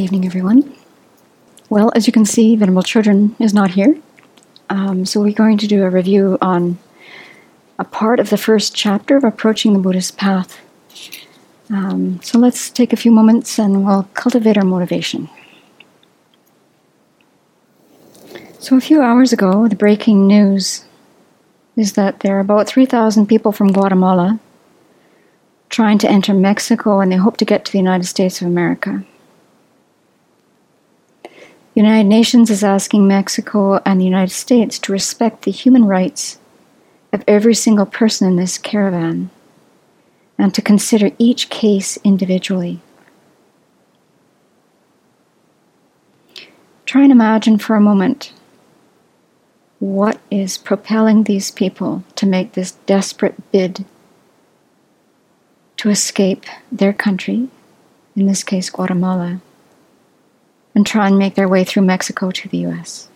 Good evening, everyone. Well, as you can see, Venerable Chodron is not here. Um, so we're going to do a review on a part of the first chapter of Approaching the Buddhist Path. Um, so let's take a few moments and we'll cultivate our motivation. So, a few hours ago, the breaking news is that there are about 3,000 people from Guatemala trying to enter Mexico and they hope to get to the United States of America. The United Nations is asking Mexico and the United States to respect the human rights of every single person in this caravan and to consider each case individually. Try and imagine for a moment what is propelling these people to make this desperate bid to escape their country, in this case Guatemala, and try and make their way through Mexico to the US.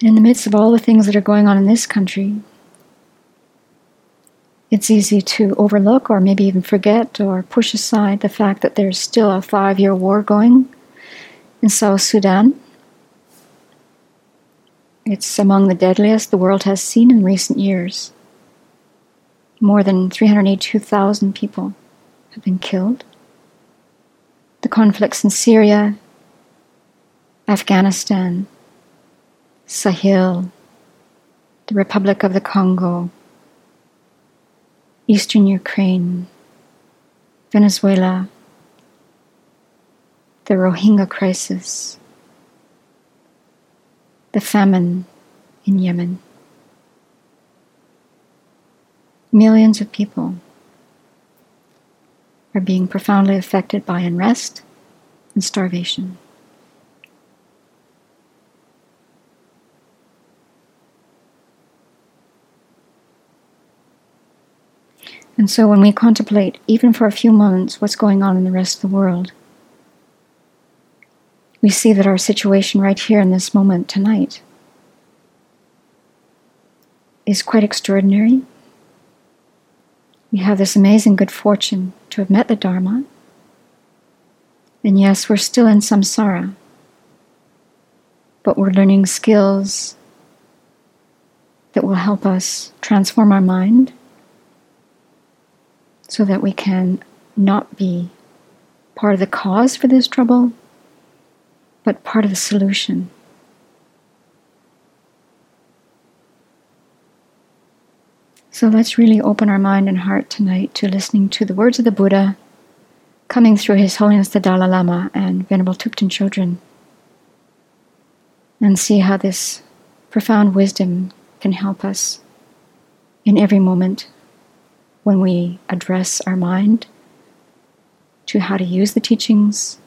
In the midst of all the things that are going on in this country, it's easy to overlook or maybe even forget or push aside the fact that there's still a five year war going in South Sudan. It's among the deadliest the world has seen in recent years. More than 382,000 people have been killed. The conflicts in Syria, Afghanistan, Sahel, the Republic of the Congo, Eastern Ukraine, Venezuela, the Rohingya crisis, the famine in Yemen. Millions of people are being profoundly affected by unrest and starvation. And so when we contemplate, even for a few moments, what's going on in the rest of the world, we see that our situation right here in this moment tonight is quite extraordinary. We have this amazing good fortune to have met the Dharma. And yes, we're still in samsara, but we're learning skills that will help us transform our mind so that we can not be part of the cause for this trouble, but part of the solution. So let's really open our mind and heart tonight to listening to the words of the Buddha coming through His Holiness the Dalai Lama and Venerable Thubten Chodron and see how this profound wisdom can help us in every moment when we address our mind to how to use the teachings,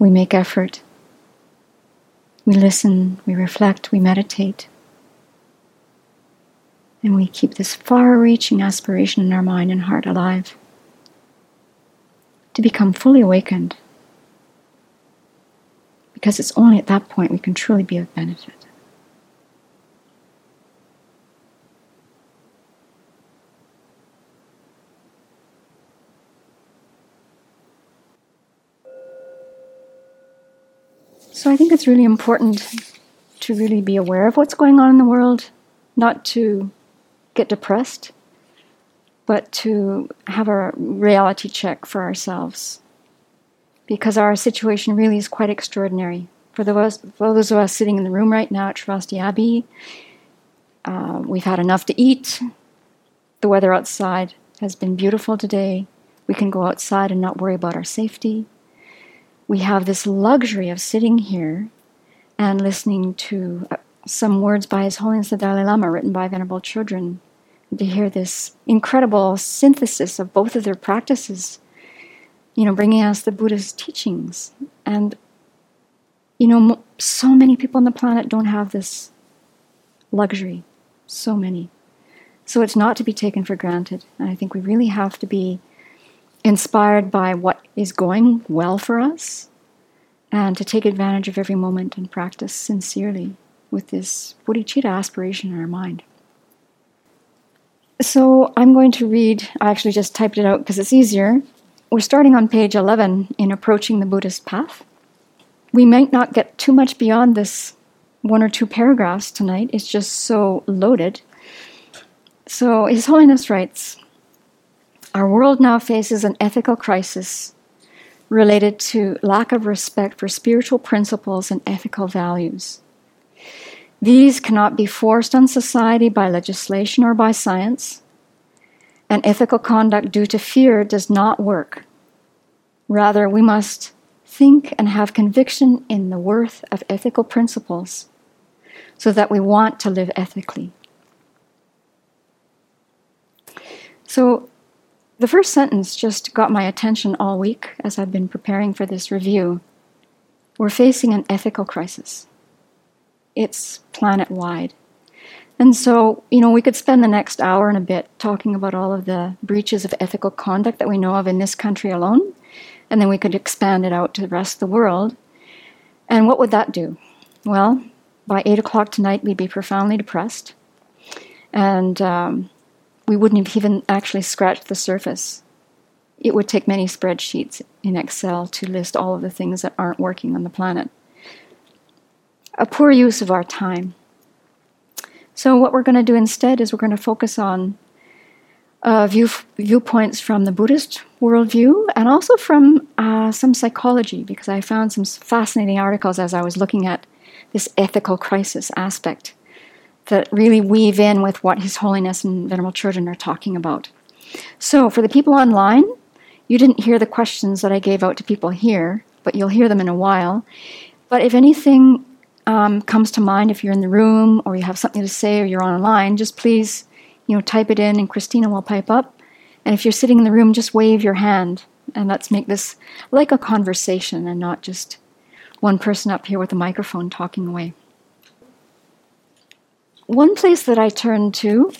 we make effort, we listen, we reflect, we meditate, and we keep this far reaching aspiration in our mind and heart alive to become fully awakened. Because it's only at that point we can truly be of benefit. So I think it's really important to really be aware of what's going on in the world, not to get depressed, but to have a reality check for ourselves. Because our situation really is quite extraordinary. For those, for those of us sitting in the room right now at Sravasti Abbey, uh, we've had enough to eat. The weather outside has been beautiful today. We can go outside and not worry about our safety we have this luxury of sitting here and listening to uh, some words by His Holiness the Dalai Lama written by Venerable To hear this incredible synthesis of both of their practices, you know, bringing us the Buddha's teachings. And, you know, so many people on the planet don't have this luxury. So many. So it's not to be taken for granted. And I think we really have to be inspired by what is going well for us and to take advantage of every moment and practice sincerely with this bodhicitta aspiration in our mind. So I'm going to read, I actually just typed it out because it's easier. We're starting on page 11 in Approaching the Buddhist Path. We might not get too much beyond this one or two paragraphs tonight, it's just so loaded. So His Holiness writes Our world now faces an ethical crisis related to lack of respect for spiritual principles and ethical values. These cannot be forced on society by legislation or by science, and ethical conduct due to fear does not work. Rather, we must think and have conviction in the worth of ethical principles so that we want to live ethically. So, the first sentence just got my attention all week as I've been preparing for this review. We're facing an ethical crisis. It's planet wide. And so, you know, we could spend the next hour and a bit talking about all of the breaches of ethical conduct that we know of in this country alone, and then we could expand it out to the rest of the world. And what would that do? Well, by 8 o'clock tonight, we'd be profoundly depressed. And um, we wouldn't have even actually scratched the surface. It would take many spreadsheets in Excel to list all of the things that aren't working on the planet. A poor use of our time. So, what we're going to do instead is we're going to focus on uh, view, viewpoints from the Buddhist worldview and also from uh, some psychology, because I found some fascinating articles as I was looking at this ethical crisis aspect that really weave in with what His Holiness and Venerable Chödrön are talking about. So, for the people online, you didn't hear the questions that I gave out to people here, but you'll hear them in a while. But if anything um, comes to mind, if you're in the room or you have something to say or you're online, just please, you know, type it in, and Christina will pipe up. And if you're sitting in the room, just wave your hand, and let's make this like a conversation and not just one person up here with a microphone talking away. One place that I turn to,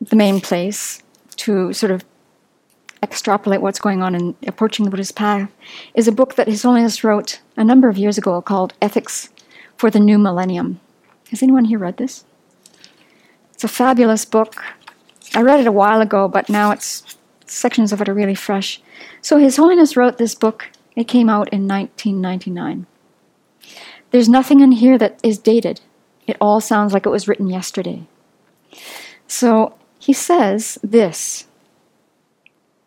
the main place, to sort of extrapolate what's going on in Approaching the Buddhist Path, is a book that His Holiness wrote a number of years ago called Ethics for the New Millennium. Has anyone here read this? It's a fabulous book. I read it a while ago, but now it's sections of it are really fresh. So His Holiness wrote this book. It came out in 1999. There's nothing in here that is dated. It all sounds like it was written yesterday. So he says this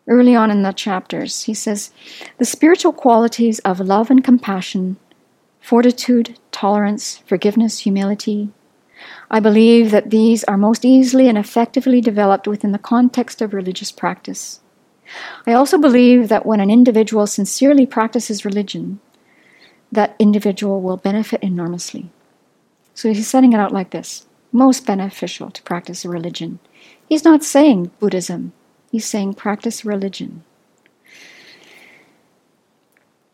early on in the chapters. He says, The spiritual qualities of love and compassion, fortitude, tolerance, forgiveness, humility, I believe that these are most easily and effectively developed within the context of religious practice. I also believe that when an individual sincerely practices religion, that individual will benefit enormously. So he's setting it out like this most beneficial to practice a religion. He's not saying Buddhism, he's saying practice religion.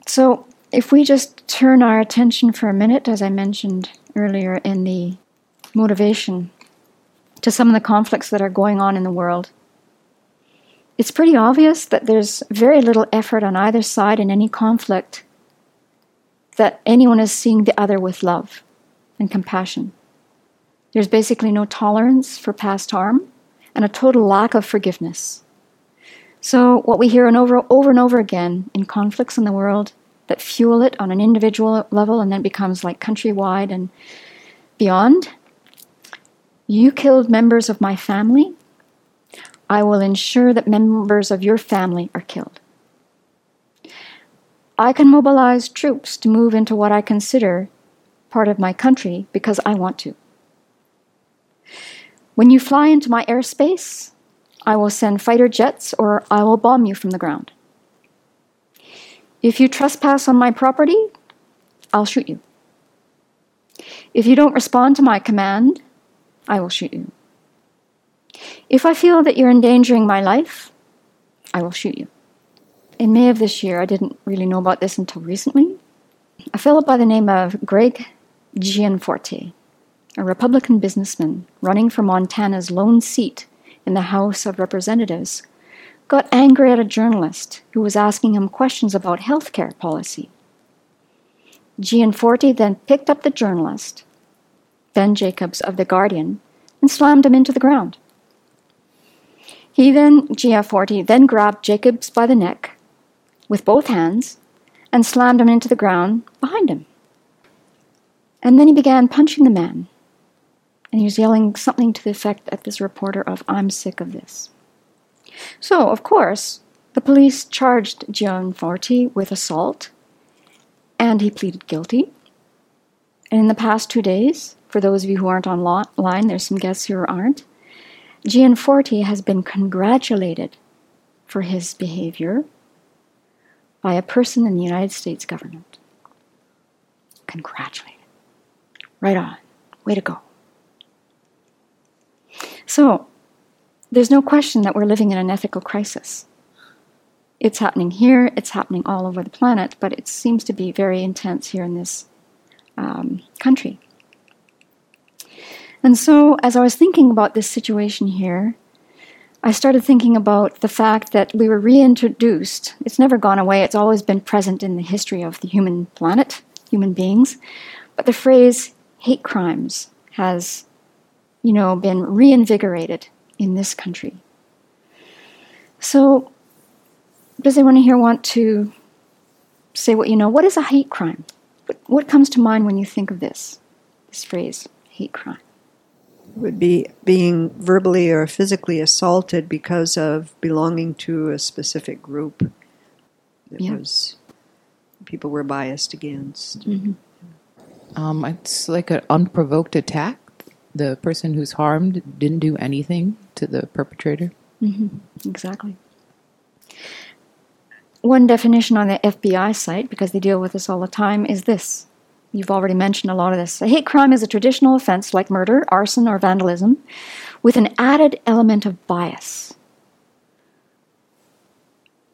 So if we just turn our attention for a minute, as I mentioned earlier in the motivation, to some of the conflicts that are going on in the world, it's pretty obvious that there's very little effort on either side in any conflict that anyone is seeing the other with love and compassion. There's basically no tolerance for past harm and a total lack of forgiveness. So, what we hear and over, over and over again in conflicts in the world that fuel it on an individual level and then becomes like countrywide and beyond you killed members of my family, I will ensure that members of your family are killed. I can mobilize troops to move into what I consider part of my country because I want to. When you fly into my airspace, I will send fighter jets or I will bomb you from the ground. If you trespass on my property, I'll shoot you. If you don't respond to my command, I will shoot you. If I feel that you're endangering my life, I will shoot you. In May of this year, I didn't really know about this until recently. A fellow by the name of Greg Gianforte, a Republican businessman running for Montana's lone seat in the House of Representatives, got angry at a journalist who was asking him questions about health care policy. Gianforte then picked up the journalist, Ben Jacobs of The Guardian, and slammed him into the ground. He then, Gianforte, then grabbed Jacobs by the neck with both hands and slammed him into the ground behind him. And then he began punching the man. And he was yelling something to the effect at this reporter of, I'm sick of this. So, of course, the police charged Gianforte with assault, and he pleaded guilty. And in the past two days, for those of you who aren't online, there's some guests who aren't, Gianforte has been congratulated for his behavior by a person in the United States government. Congratulated. Right on. Way to go. So, there's no question that we're living in an ethical crisis. It's happening here, it's happening all over the planet, but it seems to be very intense here in this um, country. And so, as I was thinking about this situation here, I started thinking about the fact that we were reintroduced. It's never gone away, it's always been present in the history of the human planet, human beings. But the phrase hate crimes has, you know, been reinvigorated in this country. So, does anyone here want to say what you know? What is a hate crime? What, what comes to mind when you think of this, this phrase, hate crime? Would be being verbally or physically assaulted because of belonging to a specific group that yeah. was people were biased against. Mm-hmm. Um, it's like an unprovoked attack. The person who's harmed didn't do anything to the perpetrator. Mm-hmm. Exactly. One definition on the FBI site, because they deal with this all the time, is this. You've already mentioned a lot of this. A hate crime is a traditional offense like murder, arson, or vandalism with an added element of bias.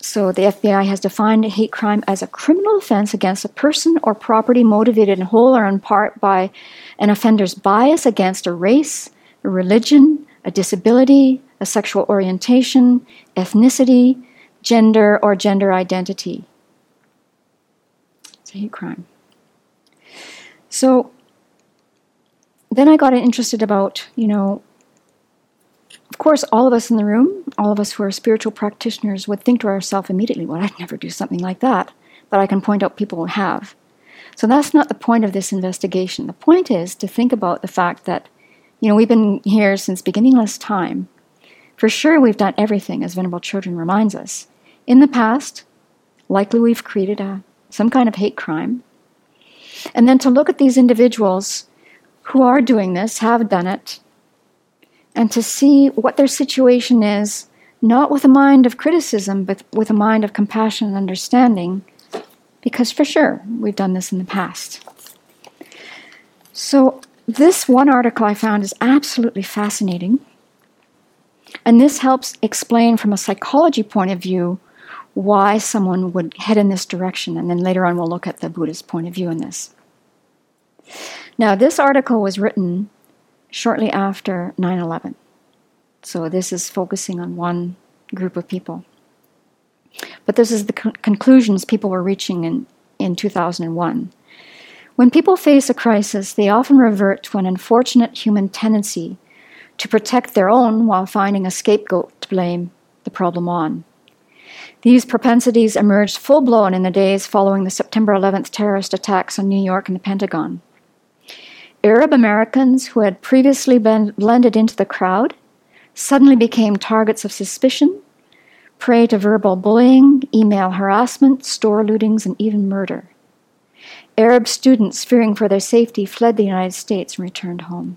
So the FBI has defined hate crime as a criminal offense against a person or property motivated in whole or in part by an offender's bias against a race, a religion, a disability, a sexual orientation, ethnicity, gender, or gender identity. It's a hate crime. So then I got interested about, you know, of course, all of us in the room, all of us who are spiritual practitioners, would think to ourselves immediately, well, I'd never do something like that. But I can point out people who have. So that's not the point of this investigation. The point is to think about the fact that, you know, we've been here since beginningless time. For sure, we've done everything, as Venerable Chodron reminds us. In the past, likely we've created a, some kind of hate crime. And then to look at these individuals who are doing this, have done it, and to see what their situation is, not with a mind of criticism, but with a mind of compassion and understanding, because for sure, we've done this in the past. So, this one article I found is absolutely fascinating. And this helps explain from a psychology point of view why someone would head in this direction. And then later on, we'll look at the Buddhist point of view in this. Now, this article was written shortly after 9 11. So this is focusing on one group of people. But this is the con- conclusions people were reaching in, in 2001. When people face a crisis, they often revert to an unfortunate human tendency to protect their own while finding a scapegoat to blame the problem on. These propensities emerged full blown in the days following the September 11th terrorist attacks on New York and the Pentagon. Arab Americans who had previously been blended into the crowd suddenly became targets of suspicion, prey to verbal bullying, email harassment, store lootings, and even murder. Arab students, fearing for their safety, fled the United States and returned home.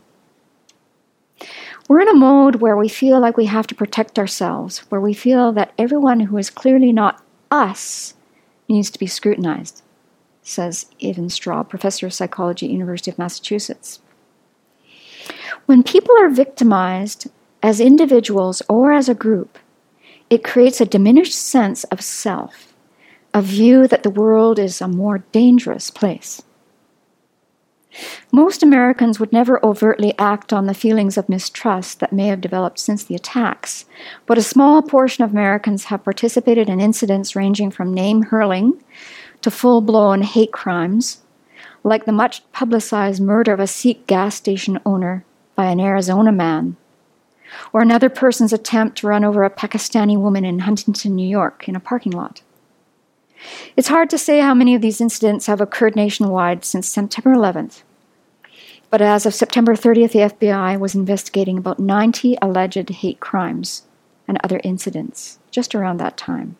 We're in a mode where we feel like we have to protect ourselves, where we feel that everyone who is clearly not us needs to be scrutinized says Evan Straub, professor of psychology at University of Massachusetts. When people are victimized as individuals or as a group, it creates a diminished sense of self, a view that the world is a more dangerous place. Most Americans would never overtly act on the feelings of mistrust that may have developed since the attacks, but a small portion of Americans have participated in incidents ranging from name hurling to full blown hate crimes, like the much publicized murder of a Sikh gas station owner by an Arizona man, or another person's attempt to run over a Pakistani woman in Huntington, New York, in a parking lot. It's hard to say how many of these incidents have occurred nationwide since September 11th, but as of September 30th, the FBI was investigating about 90 alleged hate crimes and other incidents just around that time.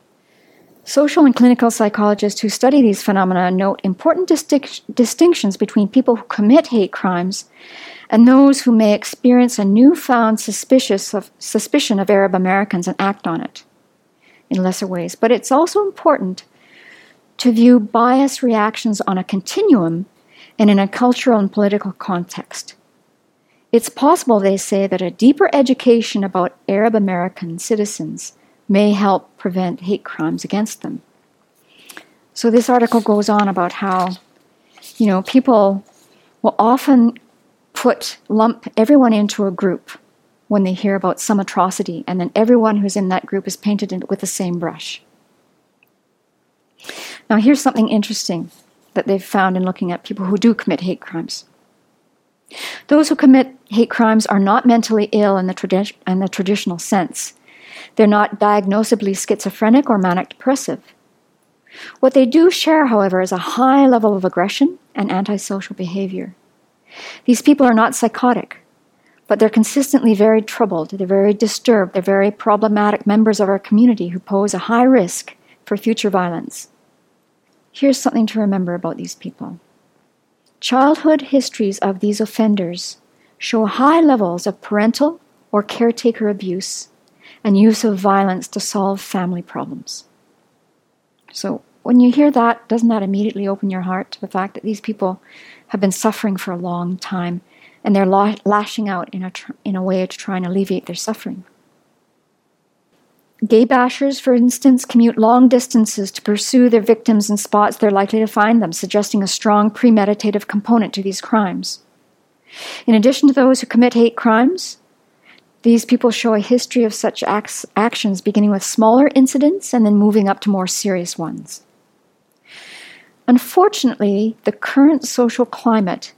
Social and clinical psychologists who study these phenomena note important distinc- distinctions between people who commit hate crimes and those who may experience a newfound suspicious of, suspicion of Arab Americans and act on it in lesser ways. But it's also important to view bias reactions on a continuum and in a cultural and political context. It's possible, they say, that a deeper education about Arab American citizens may help prevent hate crimes against them. So this article goes on about how, you know, people will often put lump everyone into a group when they hear about some atrocity, and then everyone who's in that group is painted with the same brush. Now, here's something interesting that they've found in looking at people who do commit hate crimes. Those who commit hate crimes are not mentally ill in the, tradi- in the traditional sense. They're not diagnosably schizophrenic or manic depressive. What they do share, however, is a high level of aggression and antisocial behavior. These people are not psychotic, but they're consistently very troubled, they're very disturbed, they're very problematic members of our community who pose a high risk for future violence. Here's something to remember about these people. Childhood histories of these offenders show high levels of parental or caretaker abuse and use of violence to solve family problems. So, when you hear that, doesn't that immediately open your heart to the fact that these people have been suffering for a long time and they're lashing out in a, tr- in a way to try and alleviate their suffering? Gay bashers, for instance, commute long distances to pursue their victims in spots they're likely to find them, suggesting a strong premeditative component to these crimes. In addition to those who commit hate crimes, these people show a history of such acts, actions beginning with smaller incidents and then moving up to more serious ones. Unfortunately, the current social climate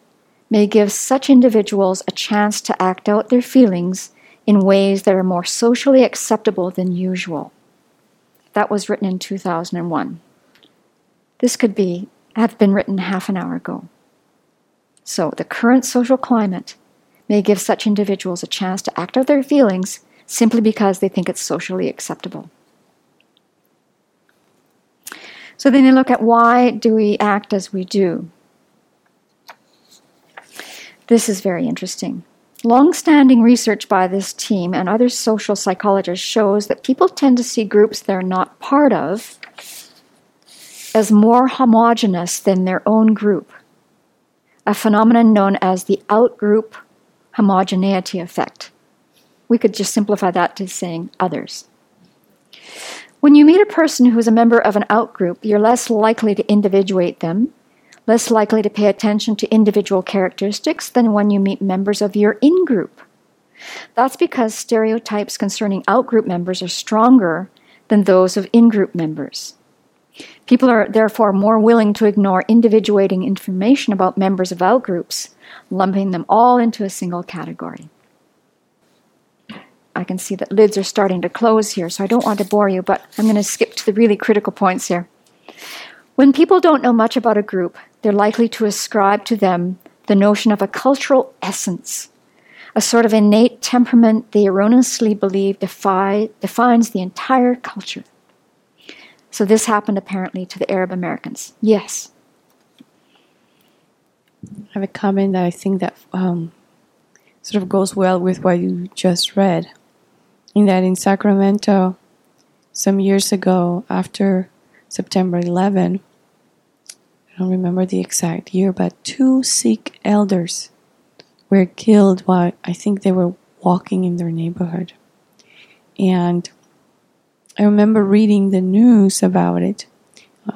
may give such individuals a chance to act out their feelings in ways that are more socially acceptable than usual. That was written in 2001. This could be have been written half an hour ago. So, the current social climate may give such individuals a chance to act out their feelings simply because they think it's socially acceptable. So then they look at why do we act as we do? This is very interesting. Long-standing research by this team and other social psychologists shows that people tend to see groups they're not part of as more homogenous than their own group, a phenomenon known as the outgroup homogeneity effect. We could just simplify that to saying others. When you meet a person who is a member of an outgroup, you're less likely to individuate them less likely to pay attention to individual characteristics than when you meet members of your in group. That's because stereotypes concerning outgroup members are stronger than those of in group members. People are therefore more willing to ignore individuating information about members of outgroups, lumping them all into a single category. I can see that lids are starting to close here, so I don't want to bore you, but I'm going to skip to the really critical points here. When people don't know much about a group, they're likely to ascribe to them the notion of a cultural essence, a sort of innate temperament they erroneously believe defi- defines the entire culture. So, this happened apparently to the Arab Americans. Yes. I have a comment that I think that um, sort of goes well with what you just read. In that in Sacramento, some years ago, after September 11. I don't remember the exact year, but two Sikh elders were killed while I think they were walking in their neighborhood. And I remember reading the news about it,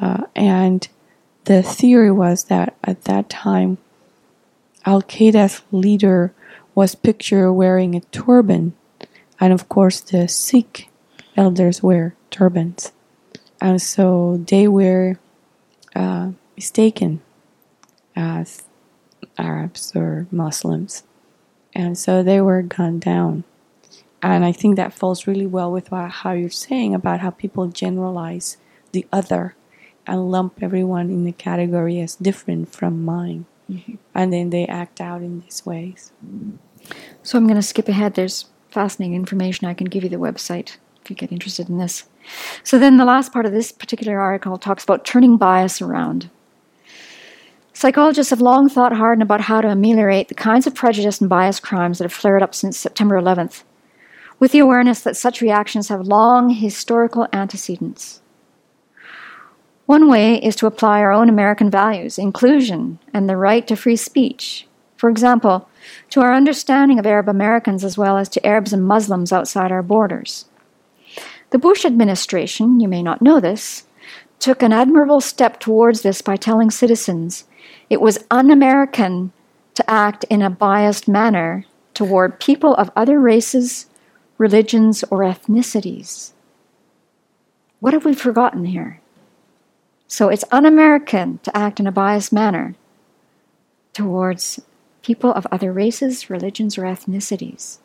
uh, and the theory was that at that time, Al Qaeda's leader was pictured wearing a turban, and of course, the Sikh elders wear turbans and so they were uh, mistaken as Arabs or Muslims, and so they were gunned down. And I think that falls really well with what, how you're saying about how people generalize the other and lump everyone in the category as different from mine. Mm-hmm. And then they act out in these ways. So I'm going to skip ahead. There's fascinating information. I can give you the website if you get interested in this. So then the last part of this particular article talks about turning bias around. Psychologists have long thought hard about how to ameliorate the kinds of prejudice and bias crimes that have flared up since September 11th, with the awareness that such reactions have long historical antecedents. One way is to apply our own American values, inclusion, and the right to free speech. For example, to our understanding of Arab Americans as well as to Arabs and Muslims outside our borders. The Bush administration, you may not know this, took an admirable step towards this by telling citizens it was un American to act in a biased manner toward people of other races, religions, or ethnicities. What have we forgotten here? So it's un American to act in a biased manner towards people of other races, religions, or ethnicities.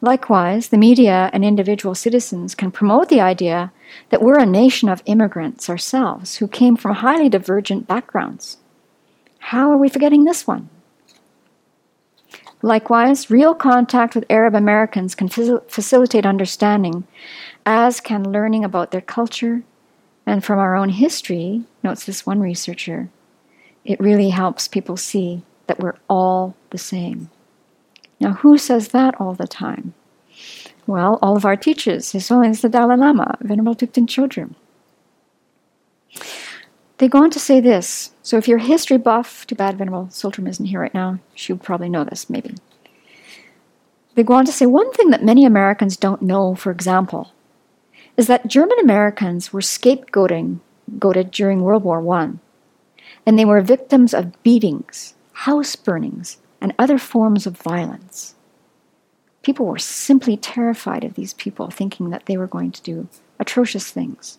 Likewise, the media and individual citizens can promote the idea that we're a nation of immigrants ourselves who came from highly divergent backgrounds. How are we forgetting this one? Likewise, real contact with Arab Americans can facilitate understanding, as can learning about their culture. And from our own history, notes this one researcher, it really helps people see that we're all the same. Now, who says that all the time? Well, all of our teachers, His Holiness the Dalai Lama, Venerable Thubten Chodron. They go on to say this. So, if you're a history buff, too bad Venerable Tsultrim isn't here right now. She would probably know this, maybe. They go on to say one thing that many Americans don't know, for example, is that German Americans were scapegoating goated during World War I, and they were victims of beatings, house burnings, and other forms of violence. People were simply terrified of these people, thinking that they were going to do atrocious things.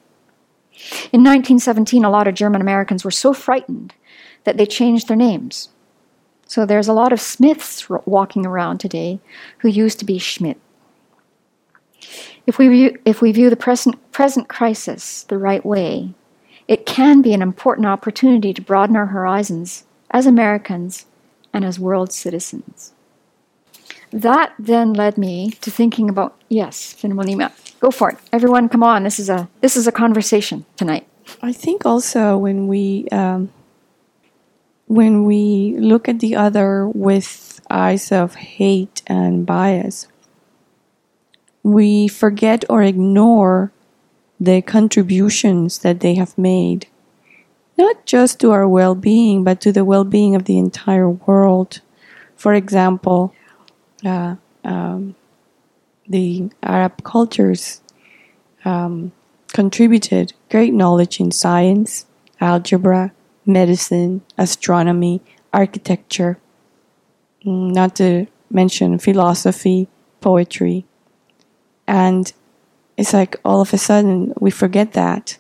In 1917, a lot of German Americans were so frightened that they changed their names. So there's a lot of Smiths walking around today who used to be Schmidt. If we view, if we view the present, present crisis the right way, it can be an important opportunity to broaden our horizons as Americans and as world citizens. That then led me to thinking about yes, Finwalima, go for it. Everyone, come on. This is a this is a conversation tonight. I think also when we um, when we look at the other with eyes of hate and bias, we forget or ignore the contributions that they have made not just to our well being, but to the well being of the entire world. For example, uh, um, the Arab cultures um, contributed great knowledge in science, algebra, medicine, astronomy, architecture, mm, not to mention philosophy, poetry. And it's like all of a sudden we forget that.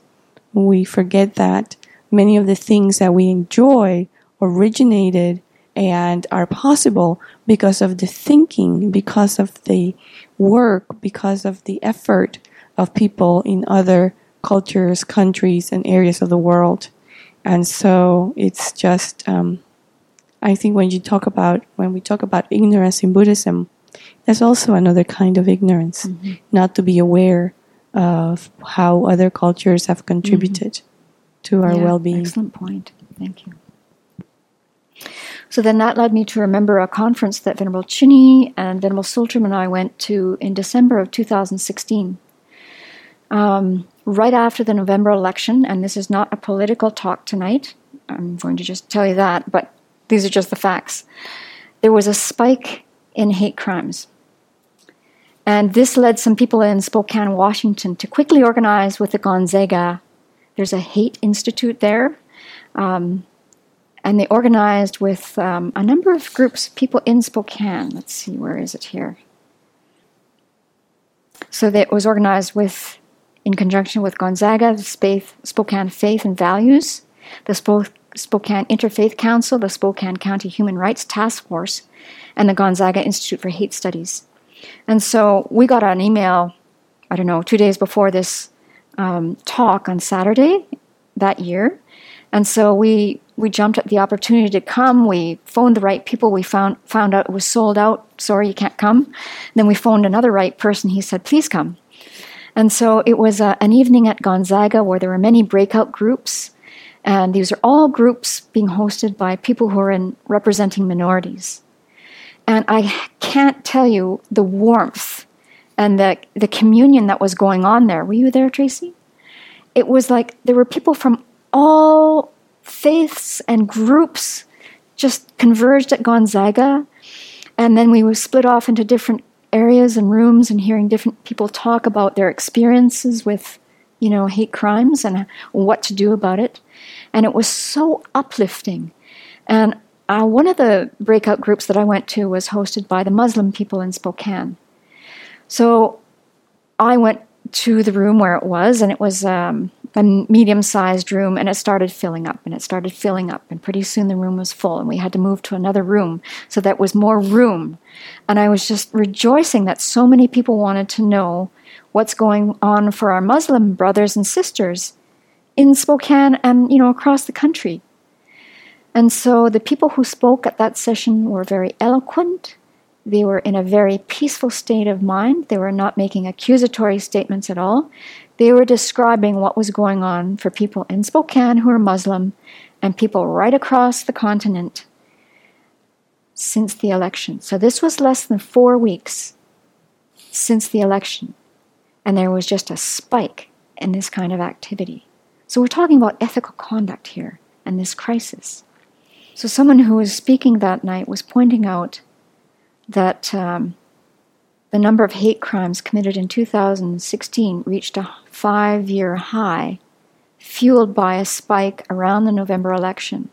We forget that many of the things that we enjoy originated and are possible because of the thinking, because of the work, because of the effort of people in other cultures, countries, and areas of the world. And so it's just, um, I think when you talk about, when we talk about ignorance in Buddhism, there's also another kind of ignorance, mm-hmm. not to be aware of how other cultures have contributed. Mm-hmm to our yeah, well being. Excellent point. Thank you. So then that led me to remember a conference that Venerable Chini and Venerable Tsultrim and I went to in December of 2016. Um, right after the November election, and this is not a political talk tonight, I'm going to just tell you that, but these are just the facts. There was a spike in hate crimes. And this led some people in Spokane, Washington to quickly organize with the Gonzaga there's a hate institute there. Um, and they organized with um, a number of groups, people in Spokane. Let's see, where is it here? So that was organized with, in conjunction with Gonzaga, the Spaith, Spokane Faith and Values, the Spokane Interfaith Council, the Spokane County Human Rights Task Force, and the Gonzaga Institute for Hate Studies. And so we got an email, I don't know, two days before this um, talk on Saturday that year. And so we we jumped at the opportunity to come. We phoned the right people. We found found out it was sold out. Sorry, you can't come. Then we phoned another right person. He said, "Please come." And so it was a, an evening at Gonzaga where there were many breakout groups, and these are all groups being hosted by people who are in representing minorities. And I can't tell you the warmth and the the communion that was going on there. Were you there, Tracy? It was like there were people from all faiths and groups just converged at Gonzaga. And then we were split off into different areas and rooms and hearing different people talk about their experiences with, you know, hate crimes and what to do about it. And it was so uplifting. And uh, one of the breakout groups that I went to was hosted by the Muslim people in Spokane. So I went to the room where it was, and it was um, a medium sized room and it started filling up and it started filling up and pretty soon the room was full and we had to move to another room so that was more room and i was just rejoicing that so many people wanted to know what's going on for our muslim brothers and sisters in spokane and you know across the country and so the people who spoke at that session were very eloquent they were in a very peaceful state of mind. They were not making accusatory statements at all. They were describing what was going on for people in Spokane who are Muslim and people right across the continent since the election. So this was less than four weeks since the election. And there was just a spike in this kind of activity. So we're talking about ethical conduct here and this crisis. So someone who was speaking that night was pointing out that um, the number of hate crimes committed in 2016 reached a five year high, fueled by a spike around the November election.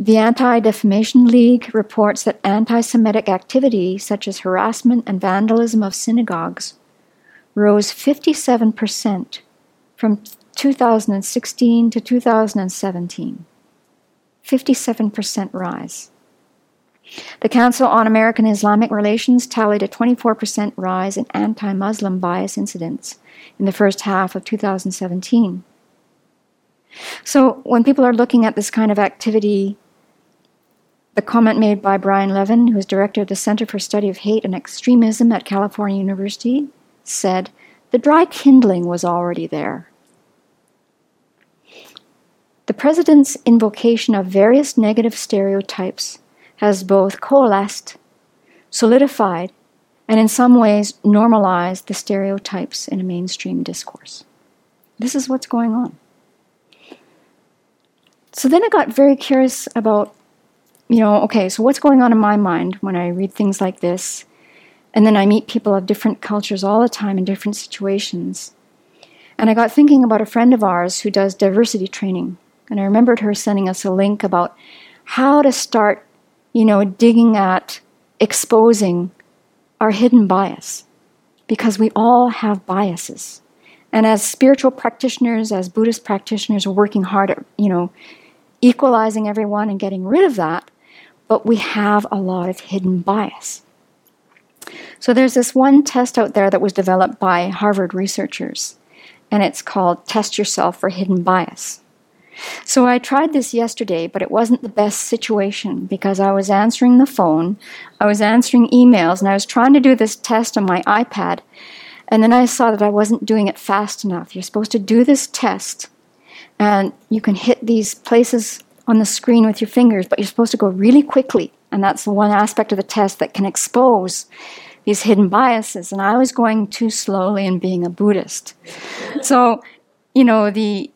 The Anti Defamation League reports that anti Semitic activity, such as harassment and vandalism of synagogues, rose 57% from 2016 to 2017. 57% rise. The Council on American Islamic Relations tallied a 24% rise in anti Muslim bias incidents in the first half of 2017. So, when people are looking at this kind of activity, the comment made by Brian Levin, who is director of the Center for Study of Hate and Extremism at California University, said the dry kindling was already there. The president's invocation of various negative stereotypes has both coalesced, solidified, and in some ways normalized the stereotypes in a mainstream discourse. This is what's going on. So then I got very curious about, you know, okay, so what's going on in my mind when I read things like this? And then I meet people of different cultures all the time in different situations. And I got thinking about a friend of ours who does diversity training. And I remembered her sending us a link about how to start you know, digging at exposing our hidden bias because we all have biases. And as spiritual practitioners, as Buddhist practitioners, we're working hard at, you know, equalizing everyone and getting rid of that, but we have a lot of hidden bias. So there's this one test out there that was developed by Harvard researchers, and it's called Test Yourself for Hidden Bias. So I tried this yesterday, but it wasn't the best situation because I was answering the phone, I was answering emails, and I was trying to do this test on my iPad. And then I saw that I wasn't doing it fast enough. You're supposed to do this test, and you can hit these places on the screen with your fingers, but you're supposed to go really quickly. And that's the one aspect of the test that can expose these hidden biases. And I was going too slowly and being a Buddhist. So, you know, the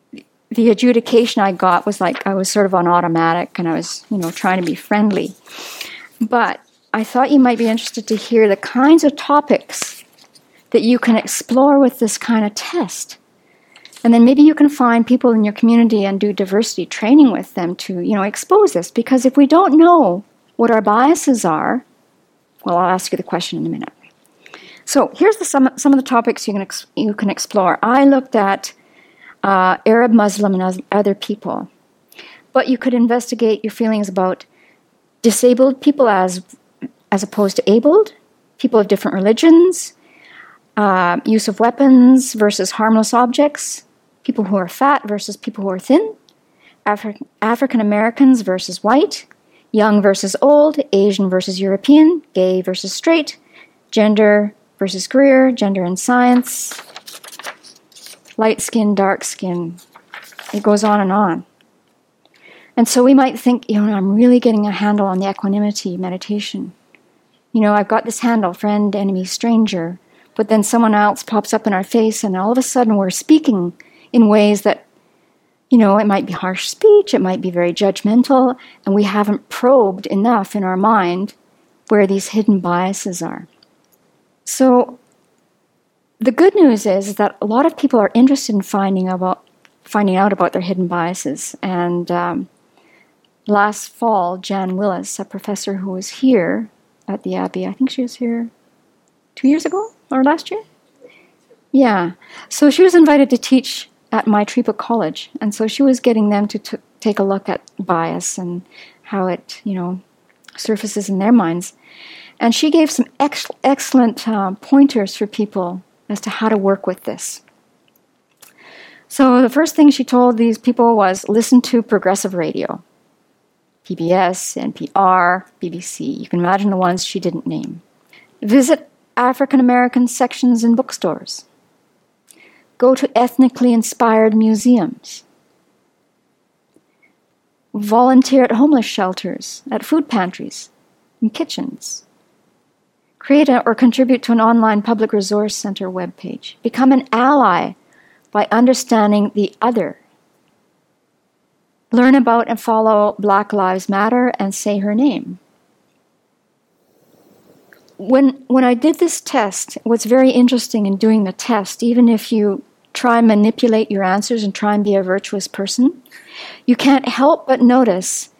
the adjudication I got was like I was sort of on automatic and I was, you know, trying to be friendly. But I thought you might be interested to hear the kinds of topics that you can explore with this kind of test. And then maybe you can find people in your community and do diversity training with them to, you know, expose this. Because if we don't know what our biases are, well, I'll ask you the question in a minute. So here's the, some, some of the topics you can, ex- you can explore. I looked at uh, Arab, Muslim, and other people. But you could investigate your feelings about disabled people as as opposed to abled, people of different religions, uh, use of weapons versus harmless objects, people who are fat versus people who are thin, Afri- African Americans versus white, young versus old, Asian versus European, gay versus straight, gender versus career, gender and science, light skin, dark skin. It goes on and on. And so we might think, you know, I'm really getting a handle on the equanimity meditation. You know, I've got this handle friend, enemy, stranger. But then someone else pops up in our face, and all of a sudden we're speaking in ways that, you know, it might be harsh speech, it might be very judgmental, and we haven't probed enough in our mind where these hidden biases are. So the good news is that a lot of people are interested in finding about finding out about their hidden biases. And um, last fall, Jan Willis, a professor who was here at the Abbey, I think she was here two years ago or last year. Yeah, so she was invited to teach at Maitripa College, and so she was getting them to t- take a look at bias and how it, you know, surfaces in their minds. And she gave some ex- excellent uh, pointers for people as to how to work with this. So the first thing she told these people was listen to progressive radio. PBS, NPR, BBC. You can imagine the ones she didn't name. Visit African American sections in bookstores. Go to ethnically inspired museums. Volunteer at homeless shelters, at food pantries, in kitchens. Create a, or contribute to an online public resource center webpage. Become an ally by understanding the other. Learn about and follow Black Lives Matter and say her name. When, when I did this test, what's very interesting in doing the test, even if you try and manipulate your answers and try and be a virtuous person, you can't help but notice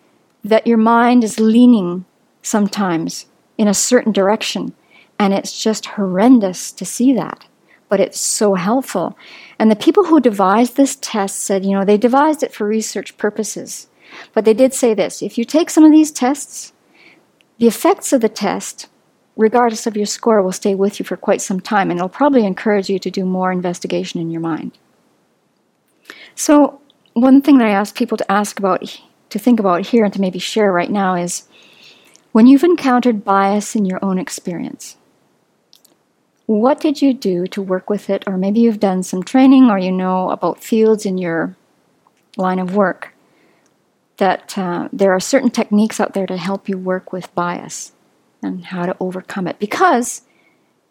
that your mind is leaning sometimes in a certain direction. And it's just horrendous to see that. But it's so helpful. And the people who devised this test said, you know, they devised it for research purposes. But they did say this if you take some of these tests, the effects of the test, regardless of your score, will stay with you for quite some time. And it'll probably encourage you to do more investigation in your mind. So, one thing that I ask people to ask about, to think about here, and to maybe share right now is when you've encountered bias in your own experience, what did you do to work with it? Or maybe you've done some training or you know about fields in your line of work that uh, there are certain techniques out there to help you work with bias and how to overcome it. Because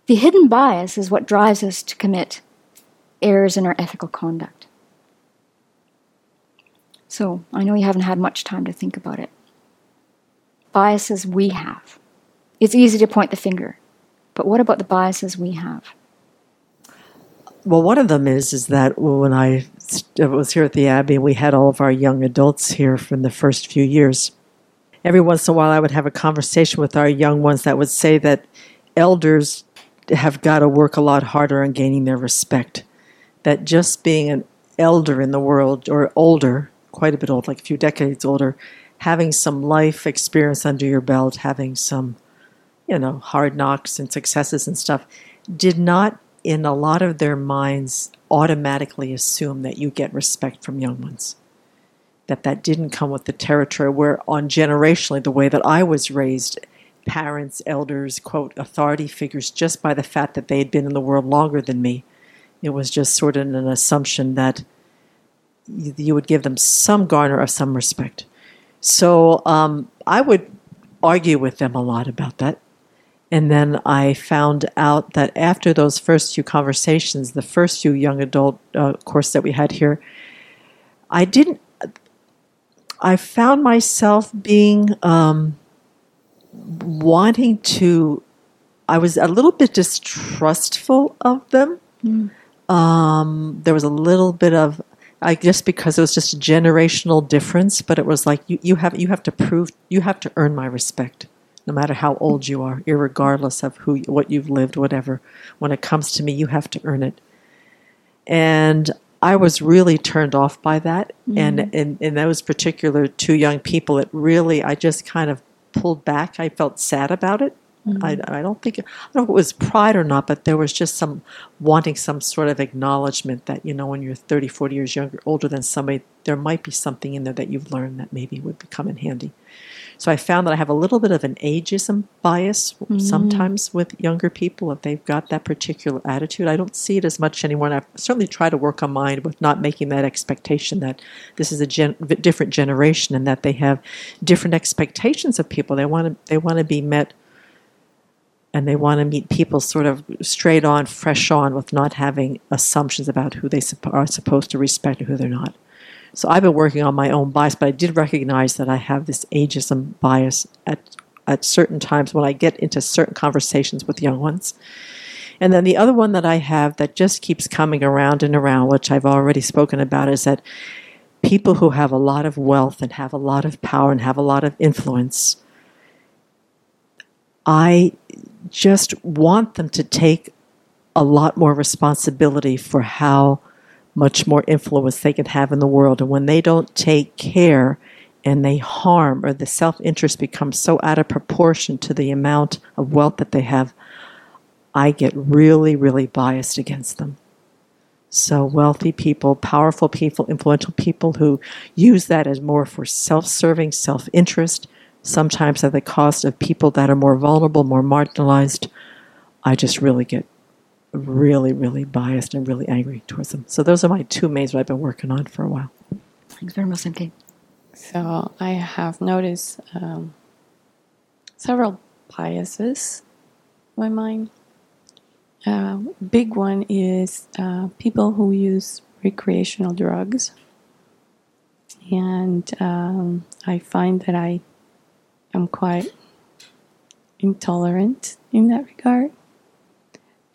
the hidden bias is what drives us to commit errors in our ethical conduct. So I know you haven't had much time to think about it. Biases we have. It's easy to point the finger. But what about the biases we have? Well, one of them is is that when I was here at the Abbey, we had all of our young adults here from the first few years. Every once in a while, I would have a conversation with our young ones that would say that elders have got to work a lot harder on gaining their respect. That just being an elder in the world, or older, quite a bit old, like a few decades older, having some life experience under your belt, having some you know, hard knocks and successes and stuff, did not, in a lot of their minds, automatically assume that you get respect from young ones. That that didn't come with the territory where, on generationally, the way that I was raised, parents, elders, quote, authority figures, just by the fact that they had been in the world longer than me, it was just sort of an assumption that you would give them some garner of some respect. So um, I would argue with them a lot about that. And then I found out that after those first few conversations, the first few young adult uh, course that we had here, I didn't. I found myself being um, wanting to. I was a little bit distrustful of them. Mm. Um, there was a little bit of I guess because it was just a generational difference, but it was like you, you have you have to prove you have to earn my respect no matter how old you are, regardless of who, what you've lived, whatever. When it comes to me, you have to earn it. And I was really turned off by that. Mm-hmm. And in, in those particular two young people, it really, I just kind of pulled back. I felt sad about it. I, mm-hmm. I don't think I don't know if it was pride or not, but there was just some wanting some sort of acknowledgement that you know when you're 30, 40 years younger, older than somebody, there might be something in there that you've learned that maybe would come in handy. So I found that I have a little bit of an ageism bias mm-hmm. sometimes with younger people if they've got that particular attitude. I don't see it as much anymore, and I've certainly tried to work on mine with not making that expectation that this is a gen- different generation and that they have different expectations of people. They want to they want to be met and they want to meet people sort of straight on, fresh on, with not having assumptions about who they are supposed to respect and who they're not. So I've been working on my own bias, but I did recognize that I have this ageism bias at at certain times when I get into certain conversations with young ones. And then the other one that I have that just keeps coming around and around, which I've already spoken about, is that people who have a lot of wealth and have a lot of power and have a lot of influence, I just want them to take a lot more responsibility for how much more influence they can have in the world. And when they don't take care and they harm or the self interest becomes so out of proportion to the amount of wealth that they have, I get really, really biased against them. So, wealthy people, powerful people, influential people who use that as more for self serving, self interest, sometimes at the cost of people that are more vulnerable, more marginalized, I just really get really, really biased and really angry towards them. So those are my two mains that I've been working on for a while. Thanks very much, Kate. So I have noticed um, several biases in my mind. Uh, big one is uh, people who use recreational drugs, and um, I find that I am quite intolerant in that regard.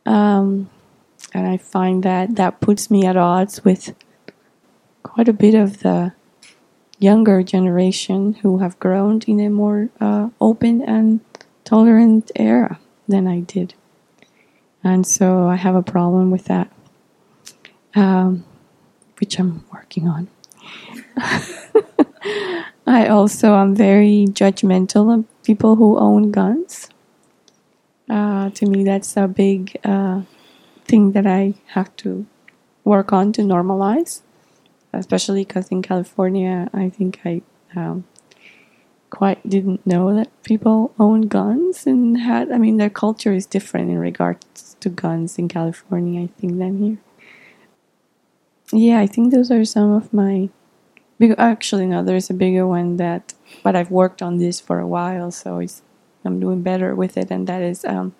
Um, and I find that that puts me at odds with quite a bit of the younger generation who have grown in a more uh, open and tolerant era than I did. And so I have a problem with that, um, which I'm working on. I also am very judgmental of people who own guns. Uh, to me, that's a big uh, thing that I have to work on to normalize, especially because in California, I think I um, quite didn't know that people own guns and had, I mean, their culture is different in regards to guns in California, I think, than here. Yeah, I think those are some of my big. Actually, no, there's a bigger one that, but I've worked on this for a while, so I'm doing better with it, and that is um,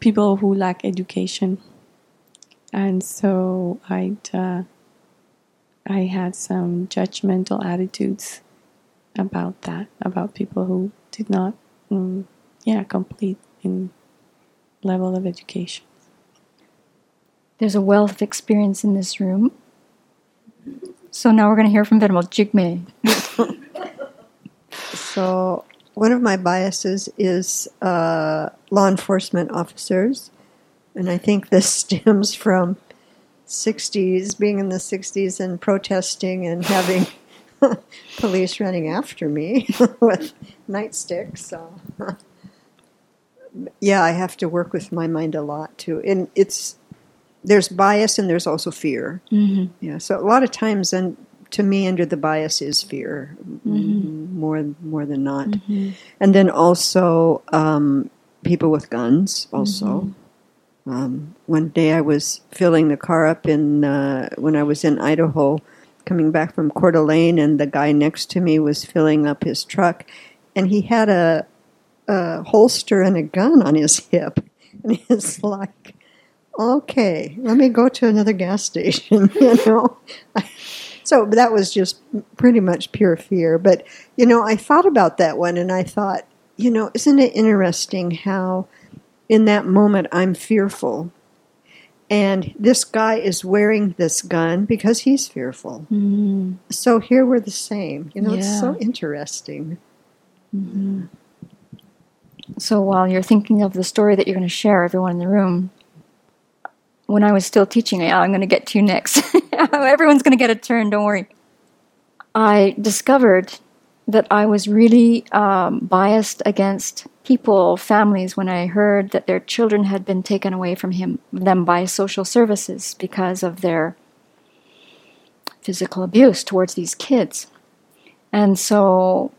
people who lack education. And so I uh, I had some judgmental attitudes about that, about people who did not, um, yeah, complete in level of education. There's a wealth of experience in this room. So now we're going to hear from Venerable Jigme. So, one of my biases is uh, law enforcement officers, and I think this stems from 60s, being in the 60s and protesting and having police running after me with nightsticks. So, yeah, I have to work with my mind a lot too, and it's there's bias and there's also fear. Mm-hmm. Yeah, so a lot of times, and to me, under the bias is fear mm, more more than not, and then also um, people with guns. Also, um, one day I was filling the car up in uh, when I was in Idaho, coming back from Coeur d'Alene, and the guy next to me was filling up his truck, and he had a, a holster and a gun on his hip, and it's like okay, let me go to another gas station, you know. so that was just pretty much pure fear. But, you know, I thought about that one and I thought, you know, isn't it interesting how in that moment I'm fearful? And this guy is wearing this gun because he's fearful. Mm-hmm. So here we're the same. You know, it's so Yeah. interesting. So while you're thinking of the story that you're going to share, everyone in the room, when I was still teaching, I'm going to get to you next. Everyone's going to get a turn, don't worry. I discovered that I was really um, biased against people, families, when I heard that their children had been taken away from him, them by social services because of their physical abuse towards these kids. And so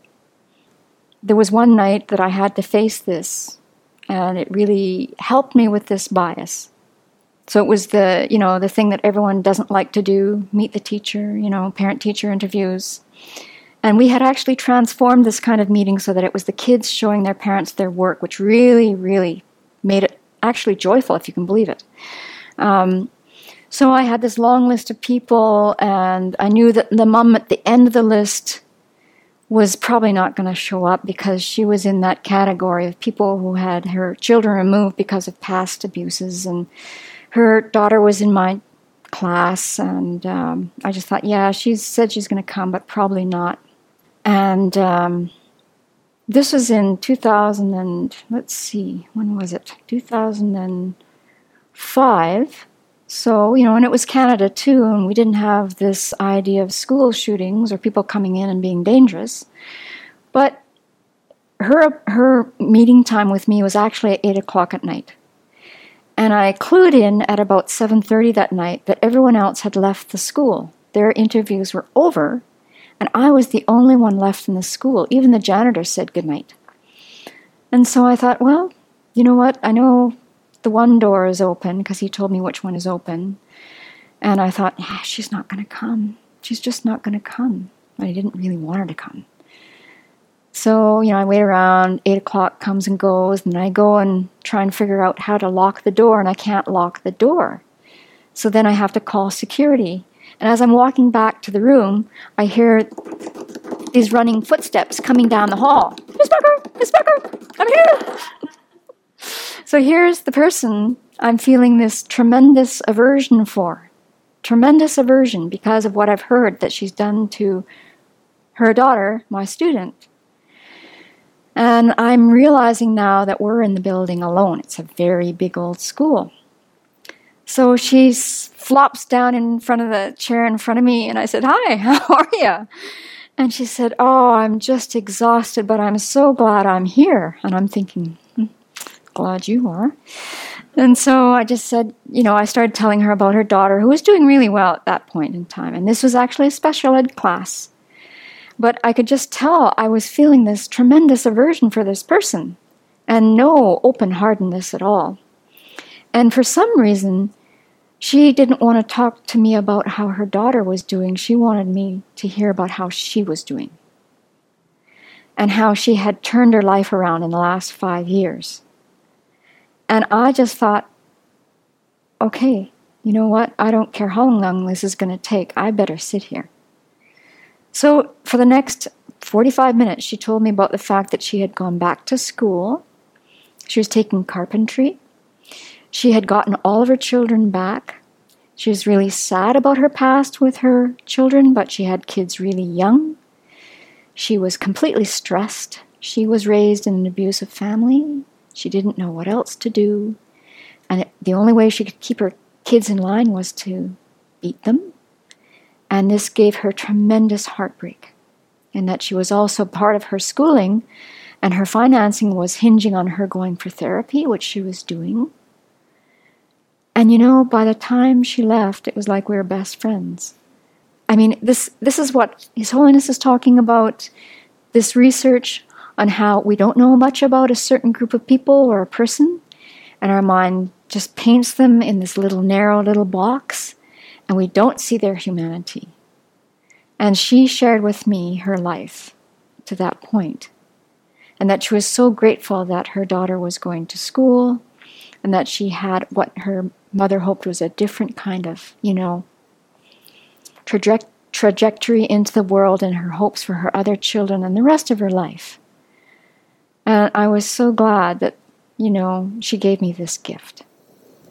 there was one night that I had to face this, and it really helped me with this bias. So it was the, you know, the thing that everyone doesn't like to do, meet the teacher, you know, parent teacher interviews. And we had actually transformed this kind of meeting so that it was the kids showing their parents their work, which really, really made it actually joyful, if you can believe it. Um, so I had this long list of people, and I knew that the mum at the end of the list was probably not going to show up because she was in that category of people who had her children removed because of past abuses, and her daughter was in my class, and um, I just thought, yeah, she said she's going to come, but probably not. And um, this was in 2000 and let's see, when was it? 2005. So, you know, and it was Canada too, and we didn't have this idea of school shootings or people coming in and being dangerous. But her her meeting time with me was actually at eight o'clock at night. And I clued in at about 7:30 that night that everyone else had left the school. Their interviews were over, and I was the only one left in the school. Even the janitor said goodnight. And so I thought, well, you know what? I know the one door is open because he told me which one is open. And I thought, yeah, she's not going to come. She's just not going to come. And I didn't really want her to come. So, you know, I wait around, eight o'clock comes and goes, and I go and try and figure out how to lock the door, and I can't lock the door. So then I have to call security. And as I'm walking back to the room, I hear these running footsteps coming down the hall. Miss Becker, Miss Becker, I'm here. so here's the person I'm feeling this tremendous aversion for. Tremendous aversion because of what I've heard that she's done to her daughter, my student. And I'm realizing now that we're in the building alone. It's a very big old school. So she flops down in front of the chair in front of me, and I said, Hi, how are you? And she said, Oh, I'm just exhausted, but I'm so glad I'm here. And I'm thinking, hmm, Glad you are. And so I just said, you know, I started telling her about her daughter, who was doing really well at that point in time. And this was actually a special ed class. But I could just tell I was feeling this tremendous aversion for this person and no open heartedness at all. And for some reason, she didn't want to talk to me about how her daughter was doing. She wanted me to hear about how she was doing and how she had turned her life around in the last five years. And I just thought, okay, you know what? I don't care how long this is going to take. I better sit here. So for the next 45 minutes, she told me about the fact that she had gone back to school. She was taking carpentry. She had gotten all of her children back. She was really sad about her past with her children, but she had kids really young. She was completely stressed. She was raised in an abusive family. She didn't know what else to do. And it, the only way she could keep her kids in line was to beat them. And this gave her tremendous heartbreak. And that she was also part of her schooling, and her financing was hinging on her going for therapy, which she was doing. And you know, by the time she left, it was like we were best friends. I mean, this, this is what His Holiness is talking about this research on how we don't know much about a certain group of people or a person, and our mind just paints them in this little narrow little box, and we don't see their humanity. And she shared with me her life to that point, and that she was so grateful that her daughter was going to school, and that she had what her mother hoped was a different kind of, you know, traje- trajectory into the world and her hopes for her other children and the rest of her life. And I was so glad that, you know, she gave me this gift.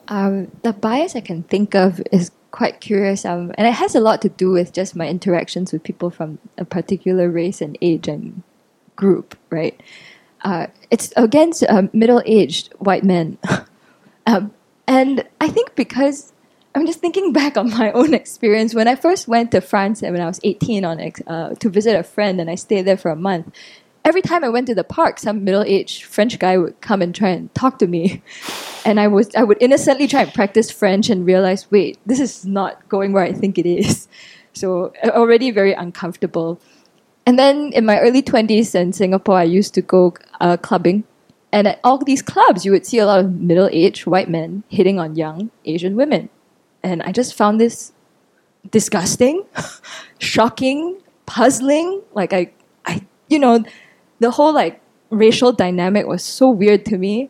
Um, the bias I can think of is quite curious, um, and it has a lot to do with just my interactions with people from a particular race and age and group, right? Uh, it's against uh, middle aged white men. um, and I think because I'm just thinking back on my own experience when I first went to France when I was 18 on uh, to visit a friend, and I stayed there for a month. Every time I went to the park, some middle-aged French guy would come and try and talk to me, and I was I would innocently try and practice French and realize, wait, this is not going where I think it is. So already very uncomfortable. And then in my early 20s in Singapore, I used to go uh, clubbing. And at all these clubs, you would see a lot of middle aged white men hitting on young Asian women. And I just found this disgusting, shocking, puzzling. Like, I, I, you know, the whole like racial dynamic was so weird to me.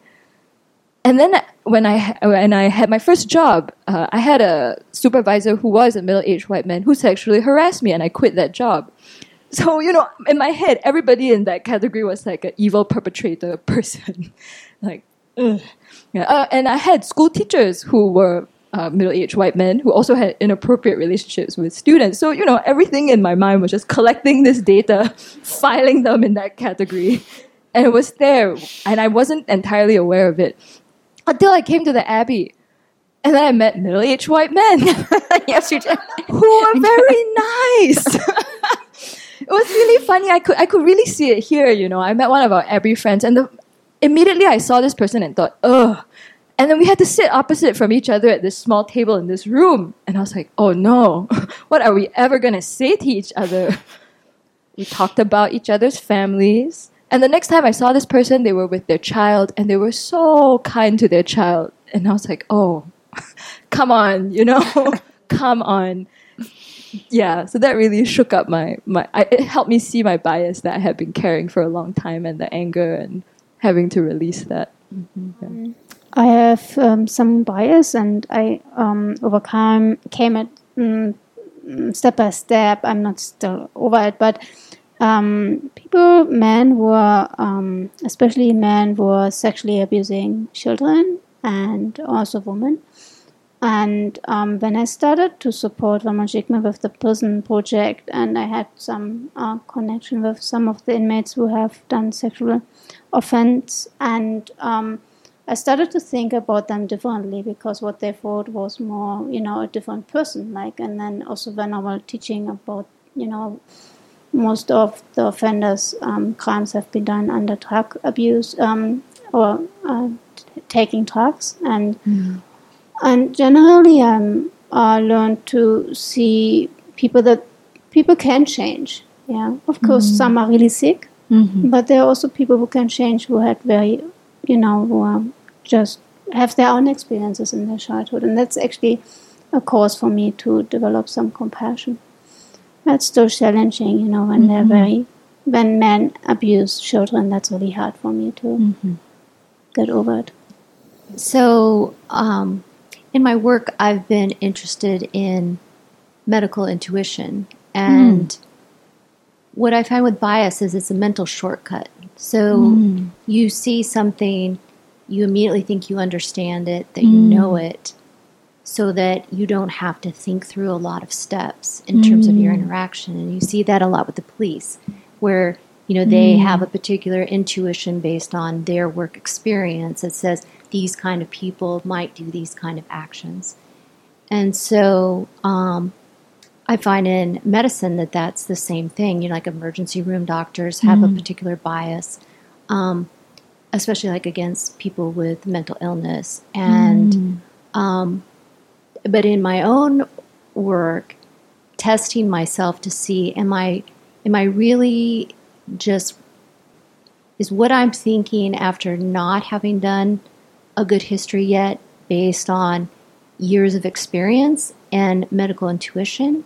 And then when I when I had my first job, uh, I had a supervisor who was a middle-aged white man who sexually harassed me, and I quit that job. So, you know, in my head, everybody in that category was like an evil perpetrator person. like, ugh. Yeah. Uh, and I had school teachers who were uh, middle-aged white men who also had inappropriate relationships with students. So, you know, everything in my mind was just collecting this data, filing them in that category. And it was there, and I wasn't entirely aware of it until I came to the Abbey. And then I met middle-aged white men. yes, you did. Who were very nice. it was really funny. I could I could really see it here. You know, I met one of our Abbey friends, and the, immediately I saw this person and thought, ugh. And then we had to sit opposite from each other at this small table in this room, and I was like, oh no, what are we ever gonna say to each other? We talked about each other's families. And the next time I saw this person, they were with their child and they were so kind to their child. And I was like, oh, come on, you know, come on yeah, so that really shook up my my. I, it helped me see my bias that I had been carrying for a long time, and the anger and having to release that. Mm-hmm. Yeah. I have um, some bias, and I um, overcome came it mm, step by step. I'm not still over it, but um, people, men were, um, especially men, were sexually abusing children and also women. And um, when I started to support Ramon Jigme with the prison project, and I had some uh, connection with some of the inmates who have done sexual offense, and um, I started to think about them differently because what they thought was more, you know, a different person. Like, and then also when I was teaching about, you know, most of the offenders' um, crimes have been done under drug abuse um, or uh, t- taking drugs, and. Mm and generally I'm uh, learned to see people that people can change. Yeah, of course, mm-hmm. some are really sick, mm-hmm. but there are also people who can change who had very, you know, just have their own experiences in their childhood, and that's actually a cause for me to develop some compassion. That's still challenging, you know, when mm-hmm. they're very when men abuse children. That's really hard for me to mm-hmm. get over it. So, um, in my work, I've been interested in medical intuition. And mm. what I find with bias is it's a mental shortcut. So mm. you see something, you immediately think you understand it, that mm. you know it, so that you don't have to think through a lot of steps in terms of your hmm. interaction. And you see that a lot with the police, where you know they have hmm. a particular intuition based on their work experience that says these kind of people might do these kind of actions. And so um, I find in medicine that that's the same thing. You know, like emergency room doctors have mm. a particular bias, um, especially like against people with mental illness. And mm. um, but in my own work, testing myself to see am I am I really just is what I'm thinking after not having done a good history yet based on years of experience and medical intuition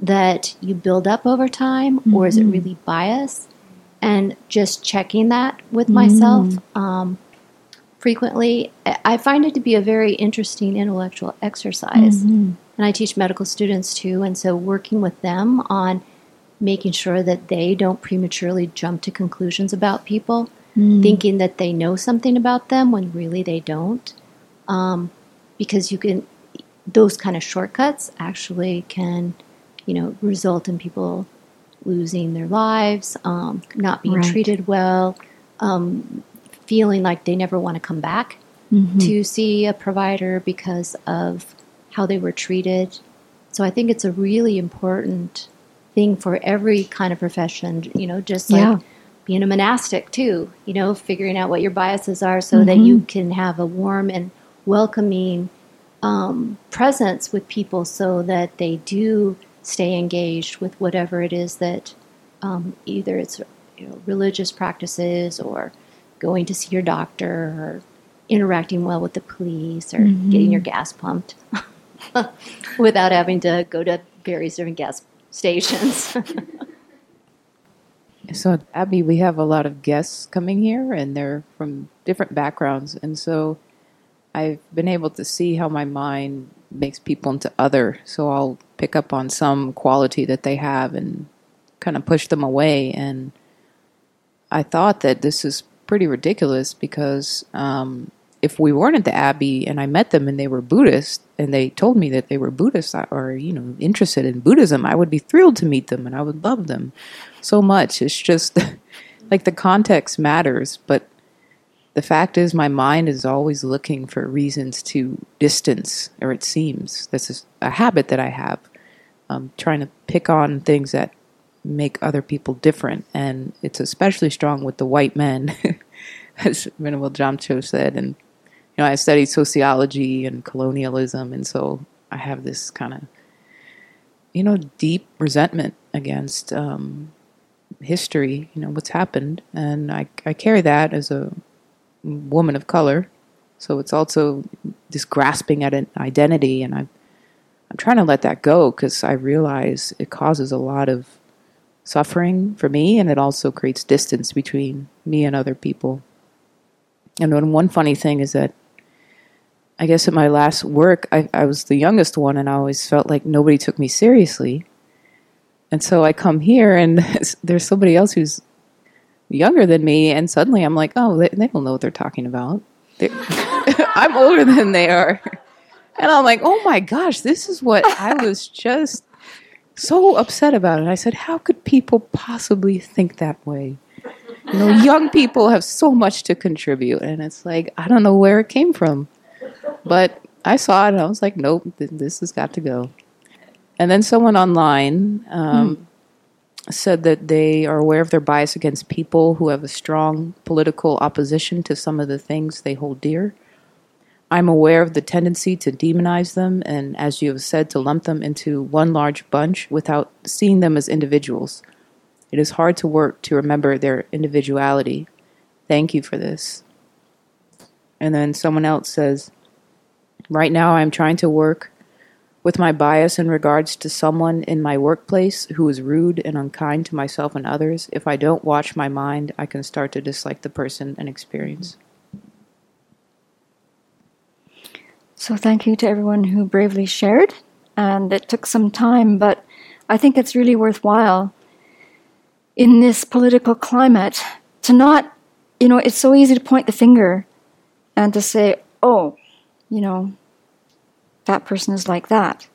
that you build up over time, mm-hmm. or is it mm-hmm. really bias? And just checking that with mm-hmm. myself um, frequently, I find it to be a very interesting intellectual exercise. Mm-hmm. And I teach medical students too, and so working with them on making sure that they don't prematurely jump to conclusions about people mm. thinking that they know something about them when really they don't. Um, because you can, those kind of shortcuts actually can, you know, result in people losing their lives, um, not being right. treated well, um, feeling like they never want to come back mm-hmm. to see a provider because of how they were treated. So I think it's a really important thing for every kind of profession, you know, just like Yeah. being a monastic too, you know, figuring out what your biases are so that you can have a warm and welcoming um, presence with people so that they do stay engaged with whatever it is that um, either it's you know, religious practices or going to see your doctor or interacting well with the police or getting your gas pumped without having to go to various different gas stations. So, Abbey, we have a lot of guests coming here, and they're from different backgrounds. And so I've been able to see how my mind makes people into other. So I'll pick up on some quality that they have and kind of push them away. And I thought that this is pretty ridiculous because um, if we weren't at the Abbey and I met them and they were Buddhist and they told me that they were Buddhist or, you know, interested in Buddhism, I would be thrilled to meet them and I would love them so much. It's just like the context matters, but the fact is my mind is always looking for reasons to distance, or it seems this is a habit that I have, um, trying to pick on things that make other people different, and it's especially strong with the white men, as Venerable Damcho said. And you know, I studied sociology and colonialism, and so I have this kind of you know deep resentment against um, history, you know what's happened, and I I carry that as a woman of color, so it's also this grasping at an identity, and I'm I'm trying to let that go because I realize it causes a lot of suffering for me, and it also creates distance between me and other people. And one funny thing is that I guess at my last work, I, I was the youngest one, and I always felt like nobody took me seriously. And so I come here, and there's somebody else who's younger than me, and suddenly I'm like, oh, they, they don't know what they're talking about. I'm older than they are. And I'm like, oh my gosh, this is what I was just so upset about. And I said, how could people possibly think that way? You know, young people have so much to contribute. And it's like, I don't know where it came from. But I saw it and I was like, nope, th- this has got to go. And then someone online um, said that they are aware of their bias against people who have a strong political opposition to some of the things they hold dear. I'm aware of the tendency to demonize them and, as you have said, to lump them into one large bunch without seeing them as individuals. It is hard to work to remember their individuality. Thank you for this. And then someone else says, Right now, I'm trying to work with my bias in regards to someone in my workplace who is rude and unkind to myself and others. If I don't watch my mind, I can start to dislike the person and experience. So thank you to everyone who bravely shared. And it took some time, but I think it's really worthwhile in this political climate to not, you know, it's so easy to point the finger and to say, oh, you know, that person is like that.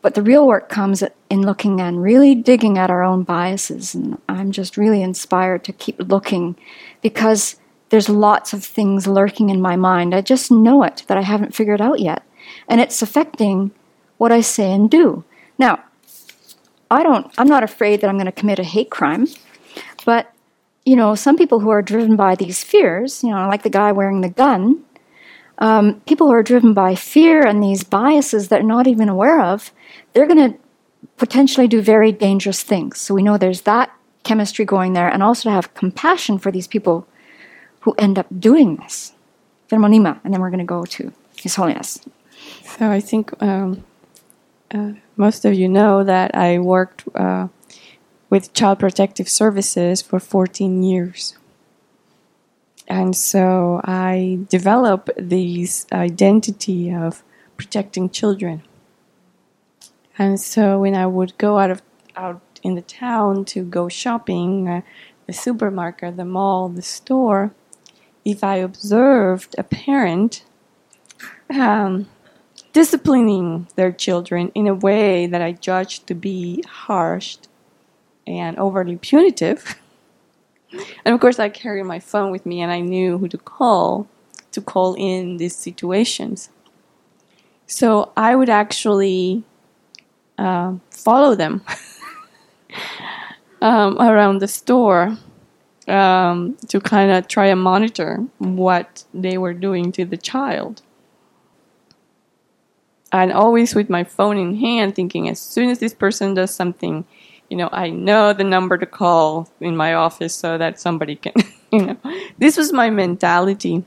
But the real work comes in looking and really digging at our own biases. And I'm just really inspired to keep looking because there's lots of things lurking in my mind. I just know it that I haven't figured out yet. And it's affecting what I say and do. Now, I don't I'm not afraid that I'm going to commit a hate crime, but you know, some people who are driven by these fears, you know, like the guy wearing the gun, um, people who are driven by fear and these biases that they're not even aware of, they're going to potentially do very dangerous things. So we know there's that chemistry going there, and also to have compassion for these people who end up doing this. Vermonima, and then we're going to go to His Holiness. So I think um, uh, most of you know that I worked uh, with Child Protective Services for 14 years. And so I developed this identity of protecting children. And so when I would go out of out in the town to go shopping, uh, the supermarket, the mall, the store, if I observed a parent um, disciplining their children in a way that I judged to be harsh and overly punitive. And of course, I carried my phone with me, and I knew who to call to call in these situations. So I would actually uh, follow them um, around the store um, to kind of try and monitor what they were doing to the child. And always with my phone in hand, thinking as soon as this person does something, you know, I know the number to call in my office so that somebody can, you know, this was my mentality.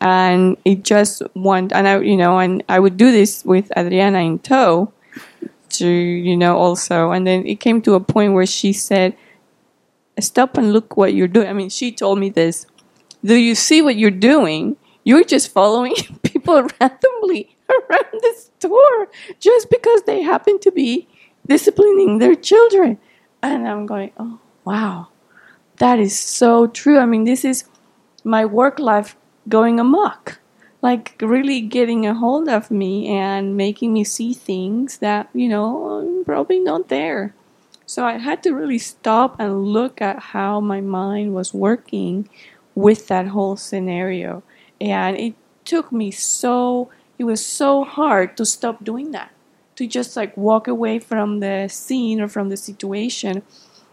And it just went, and I, you know, and I would do this with Adriana in tow to, you know, also. And then it came to a point where she said, stop and look what you're doing. I mean, she told me this. Do you see what you're doing? You're just following people randomly around the store just because they happen to be disciplining their children. And I'm going, oh, wow, that is so true. I mean, this is my work life going amok, like really getting a hold of me and making me see things that, you know, probably not there. So I had to really stop and look at how my mind was working with that whole scenario. And it took me so, it was so hard to stop doing that, to just like walk away from the scene or from the situation.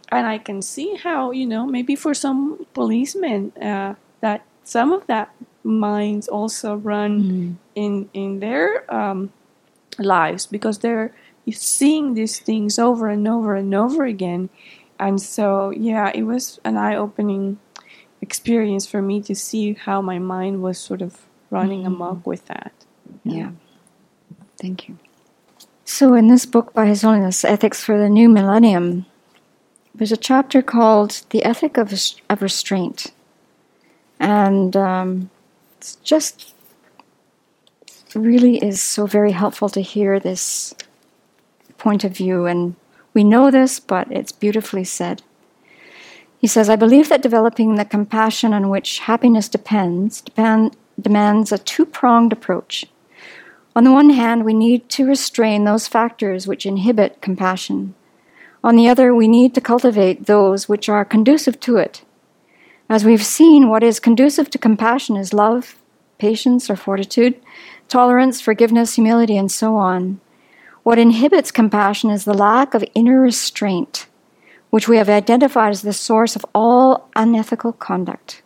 And I can see how, you know, maybe for some policemen, uh, that some of that minds also run mm. in in their um, lives because they're seeing these things over and over and over again. And so, yeah, it was an eye opening experience for me to see how my mind was sort of running mm-hmm. amok with that. Yeah. yeah. Thank you. So, in this book by His Holiness, Ethics for the New Millennium, there's a chapter called The Ethic of, of Restraint. And um, it's just really is so very helpful to hear this point of view, and we know this, but it's beautifully said. He says, I believe that developing the compassion on which happiness depends depend, demands a two pronged approach. On the one hand, we need to restrain those factors which inhibit compassion. On the other, we need to cultivate those which are conducive to it. As we've seen, what is conducive to compassion is love, patience or fortitude, tolerance, forgiveness, humility, and so on. What inhibits compassion is the lack of inner restraint, which we have identified as the source of all unethical conduct.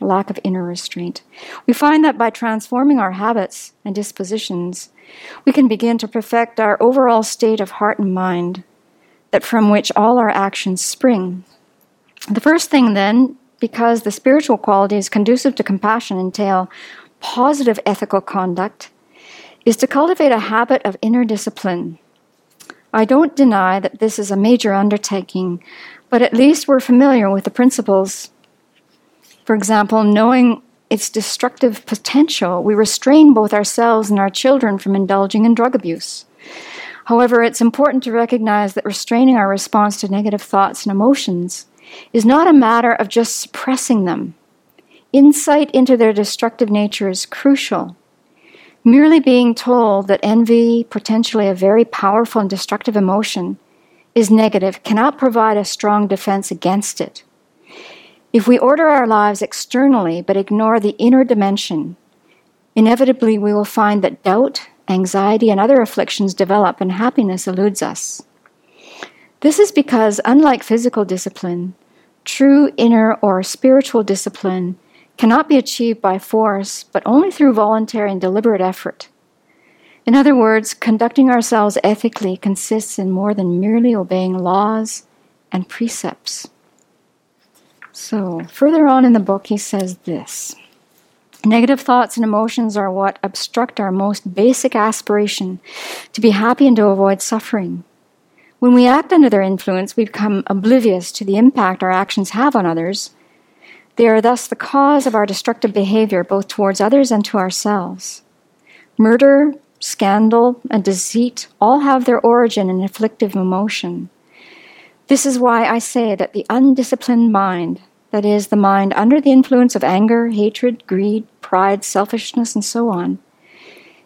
Lack of inner restraint. We find that by transforming our habits and dispositions, we can begin to perfect our overall state of heart and mind, that from which all our actions spring. The first thing, then, because the spiritual qualities conducive to compassion entail positive ethical conduct, is to cultivate a habit of inner discipline. I don't deny that this is a major undertaking, but at least we're familiar with the principles. For example, knowing its destructive potential, we restrain both ourselves and our children from indulging in drug abuse. However, it's important to recognize that restraining our response to negative thoughts and emotions is not a matter of just suppressing them. Insight into their destructive nature is crucial Merely being told that envy, potentially a very powerful and destructive emotion, is negative cannot provide a strong defense against it. If we order our lives externally but ignore the inner dimension, inevitably we will find that doubt, anxiety, and other afflictions develop and happiness eludes us. This is because, unlike physical discipline, true inner or spiritual discipline cannot be achieved by force, but only through voluntary and deliberate effort. In other words, conducting ourselves ethically consists in more than merely obeying laws and precepts. So, further on in the book, he says this Negative thoughts and emotions are what obstruct our most basic aspiration to be happy and to avoid suffering. When we act under their influence, we become oblivious to the impact our actions have on others they are thus the cause of our destructive behavior, both towards others and to ourselves. Murder, scandal, and deceit all have their origin in afflictive emotion. This is why I say that the undisciplined mind, that is, the mind under the influence of anger, hatred, greed, pride, selfishness, and so on,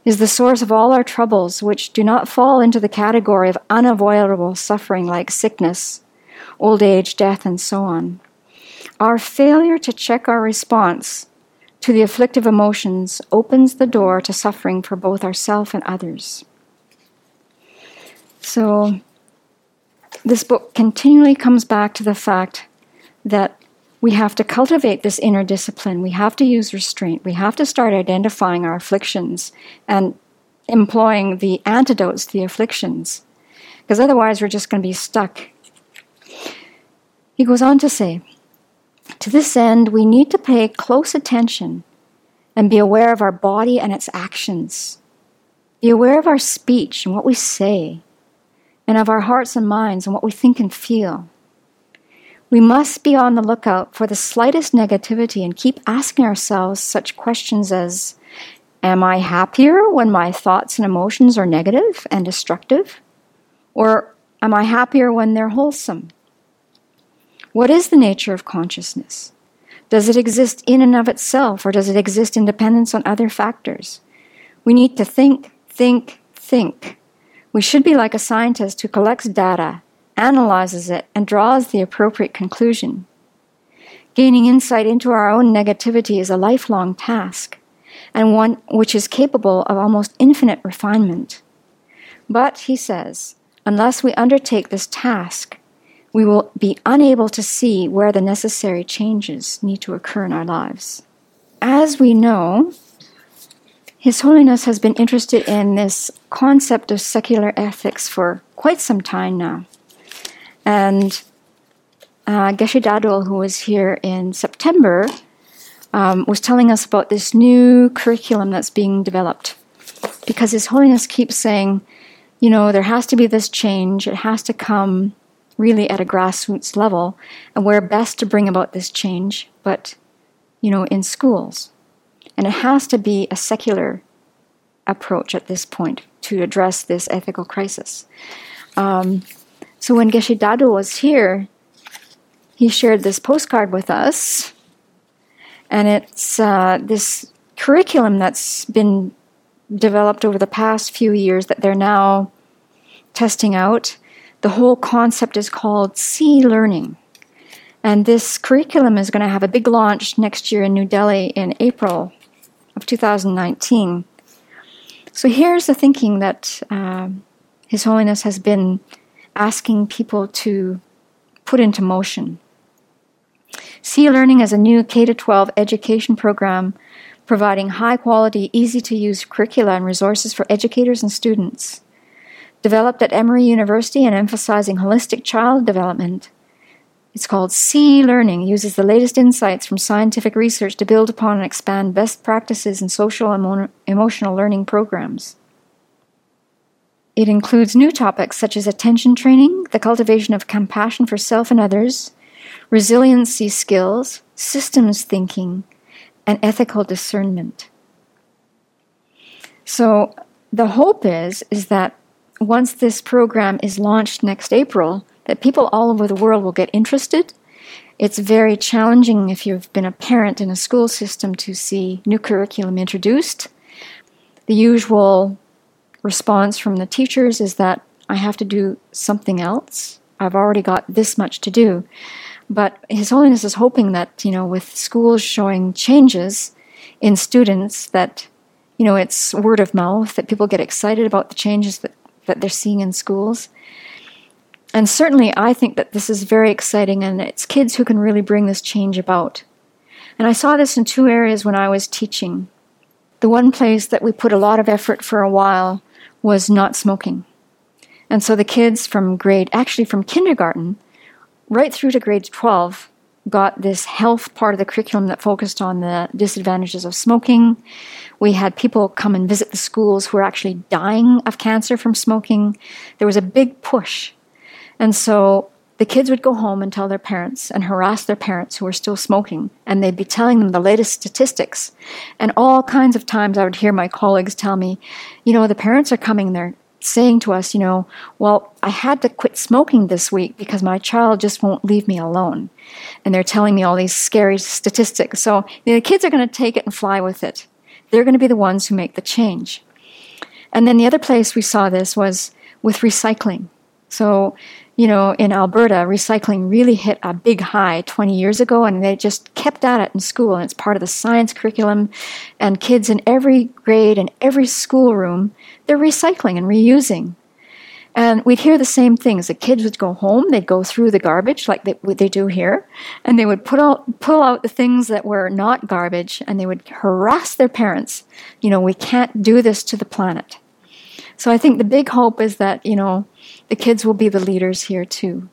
is the source of all our troubles, which do not fall into the category of unavoidable suffering like sickness, old age, death, and so on. Our failure to check our response to the afflictive emotions opens the door to suffering for both ourselves and others. So, this book continually comes back to the fact that we have to cultivate this inner discipline. We have to use restraint. We have to start identifying our afflictions and employing the antidotes to the afflictions. Because otherwise, we're just going to be stuck. He goes on to say, to this end, we need to pay close attention and be aware of our body and its actions. Be aware of our speech and what we say, and of our hearts and minds and what we think and feel. We must be on the lookout for the slightest negativity and keep asking ourselves such questions as Am I happier when my thoughts and emotions are negative and destructive? Or am I happier when they're wholesome? What is the nature of consciousness? Does it exist in and of itself, or does it exist in dependence on other factors? We need to think, think, think. We should be like a scientist who collects data, analyzes it, and draws the appropriate conclusion. Gaining insight into our own negativity is a lifelong task, and one which is capable of almost infinite refinement. But, he says, unless we undertake this task, we will be unable to see where the necessary changes need to occur in our lives. As we know, His Holiness has been interested in this concept of secular ethics for quite some time now. And uh, Geshe Dadul, who was here in September, um, was telling us about this new curriculum that's being developed. Because His Holiness keeps saying, you know, there has to be this change, it has to come really at a grassroots level and where best to bring about this change, but you know, in schools. And it has to be a secular approach at this point to address this ethical crisis. Um, so when Geshe Dadul was here, he shared this postcard with us, and it's uh, this curriculum that's been developed over the past few years that they're now testing out the whole concept is called See Learning. And this curriculum is going to have a big launch next year in New Delhi in April of 2019. So here's the thinking that uh, His Holiness has been asking people to put into motion. See Learning is a new K 12 education program providing high quality, easy to use curricula and resources for educators and students developed at Emory University and emphasizing holistic child development. It's called See Learning, uses the latest insights from scientific research to build upon and expand best practices in social and emotional learning programs. It includes new topics such as attention training, the cultivation of compassion for self and others, resiliency skills, systems thinking, and ethical discernment. So the hope is is that once this program is launched next April, that people all over the world will get interested. It's very challenging if you've been a parent in a school system to see new curriculum introduced. The usual response from the teachers is that I have to do something else. I've already got this much to do. But His Holiness is hoping that, you know, with schools showing changes in students, that, you know, it's word of mouth, that people get excited about the changes that that they're seeing in schools. And certainly, I think that this is very exciting, and it's kids who can really bring this change about. And I saw this in two areas when I was teaching. The one place that we put a lot of effort for a while was not smoking. And so the kids from grade, actually from kindergarten, right through to grade 12, got this health part of the curriculum that focused on the disadvantages of smoking. We had people come and visit the schools who were actually dying of cancer from smoking. There was a big push. And so the kids would go home and tell their parents and harass their parents who were still smoking, and they'd be telling them the latest statistics. And all kinds of times I would hear my colleagues tell me, you know, the parents are coming, they're saying to us, you know, well, I had to quit smoking this week because my child just won't leave me alone. And they're telling me all these scary statistics. So you know, the kids are going to take it and fly with it. They're going to be the ones who make the change. And then the other place we saw this was with recycling. So, you know, in Alberta, recycling really hit a big high 20 years ago, and they just kept at it in school, and it's part of the science curriculum. And kids in every grade and every schoolroom, they're recycling and reusing. And we'd hear the same things. The kids would go home, they'd go through the garbage like they, they do here, and they would put out, pull out the things that were not garbage, and they would harass their parents. You know, we can't do this to the planet. So I think the big hope is that, you know, the kids will be the leaders here too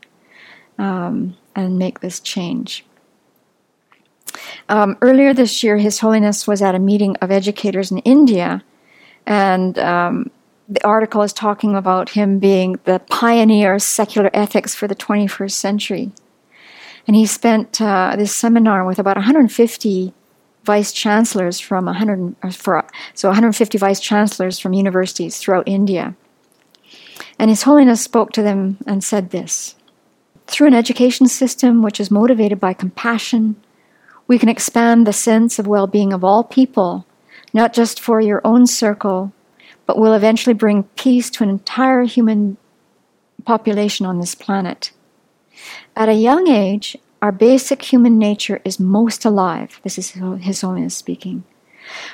um, and make this change. Um, earlier this year, His Holiness was at a meeting of educators in India, and um, the article is talking about him being the pioneer of secular ethics for the 21st century. And he spent uh, this seminar with about 150 vice chancellors from 100 uh, for, so 150 vice chancellors from universities throughout India. And His Holiness spoke to them and said this Through an education system which is motivated by compassion, we can expand the sense of well being of all people, not just for your own circle, but will eventually bring peace to an entire human population on this planet. At a young age, our basic human nature is most alive. This is His Holiness speaking.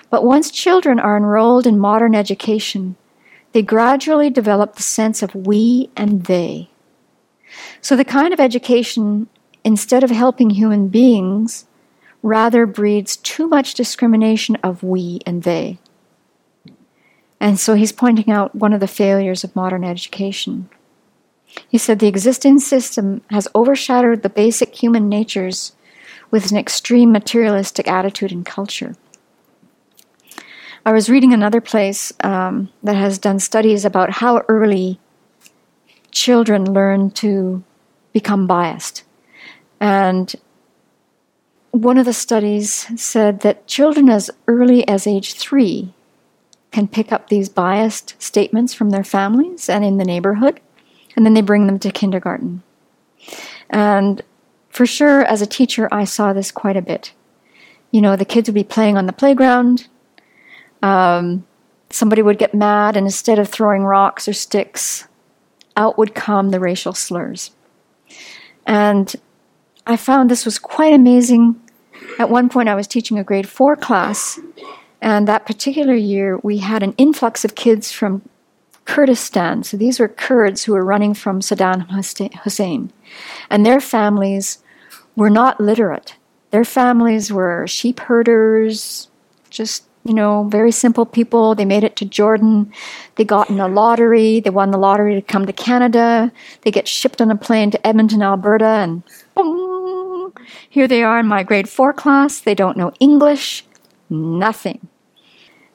But once children are enrolled in modern education, they gradually develop the sense of we and they. So the kind of education, instead of helping human beings, rather breeds too much discrimination of we and they. And so he's pointing out one of the failures of modern education. He said the existing system has overshadowed the basic human natures with an extreme materialistic attitude and culture. I was reading another place um, that has done studies about how early children learn to become biased. And one of the studies said that children as early as age three can pick up these biased statements from their families and in the neighborhood, and then they bring them to kindergarten. And for sure, as a teacher, I saw this quite a bit. You know, the kids would be playing on the playground, um, somebody would get mad, and instead of throwing rocks or sticks, out would come the racial slurs. And I found this was quite amazing. At one point, I was teaching a grade four class, and that particular year, we had an influx of kids from Kurdistan. So these were Kurds who were running from Saddam Hussein. And their families were not literate. Their families were sheep herders, just you know, very simple people. They made it to Jordan. They got in a lottery. They won the lottery to come to Canada. They get shipped on a plane to Edmonton, Alberta, and boom, here they are in my grade four class. They don't know English, nothing.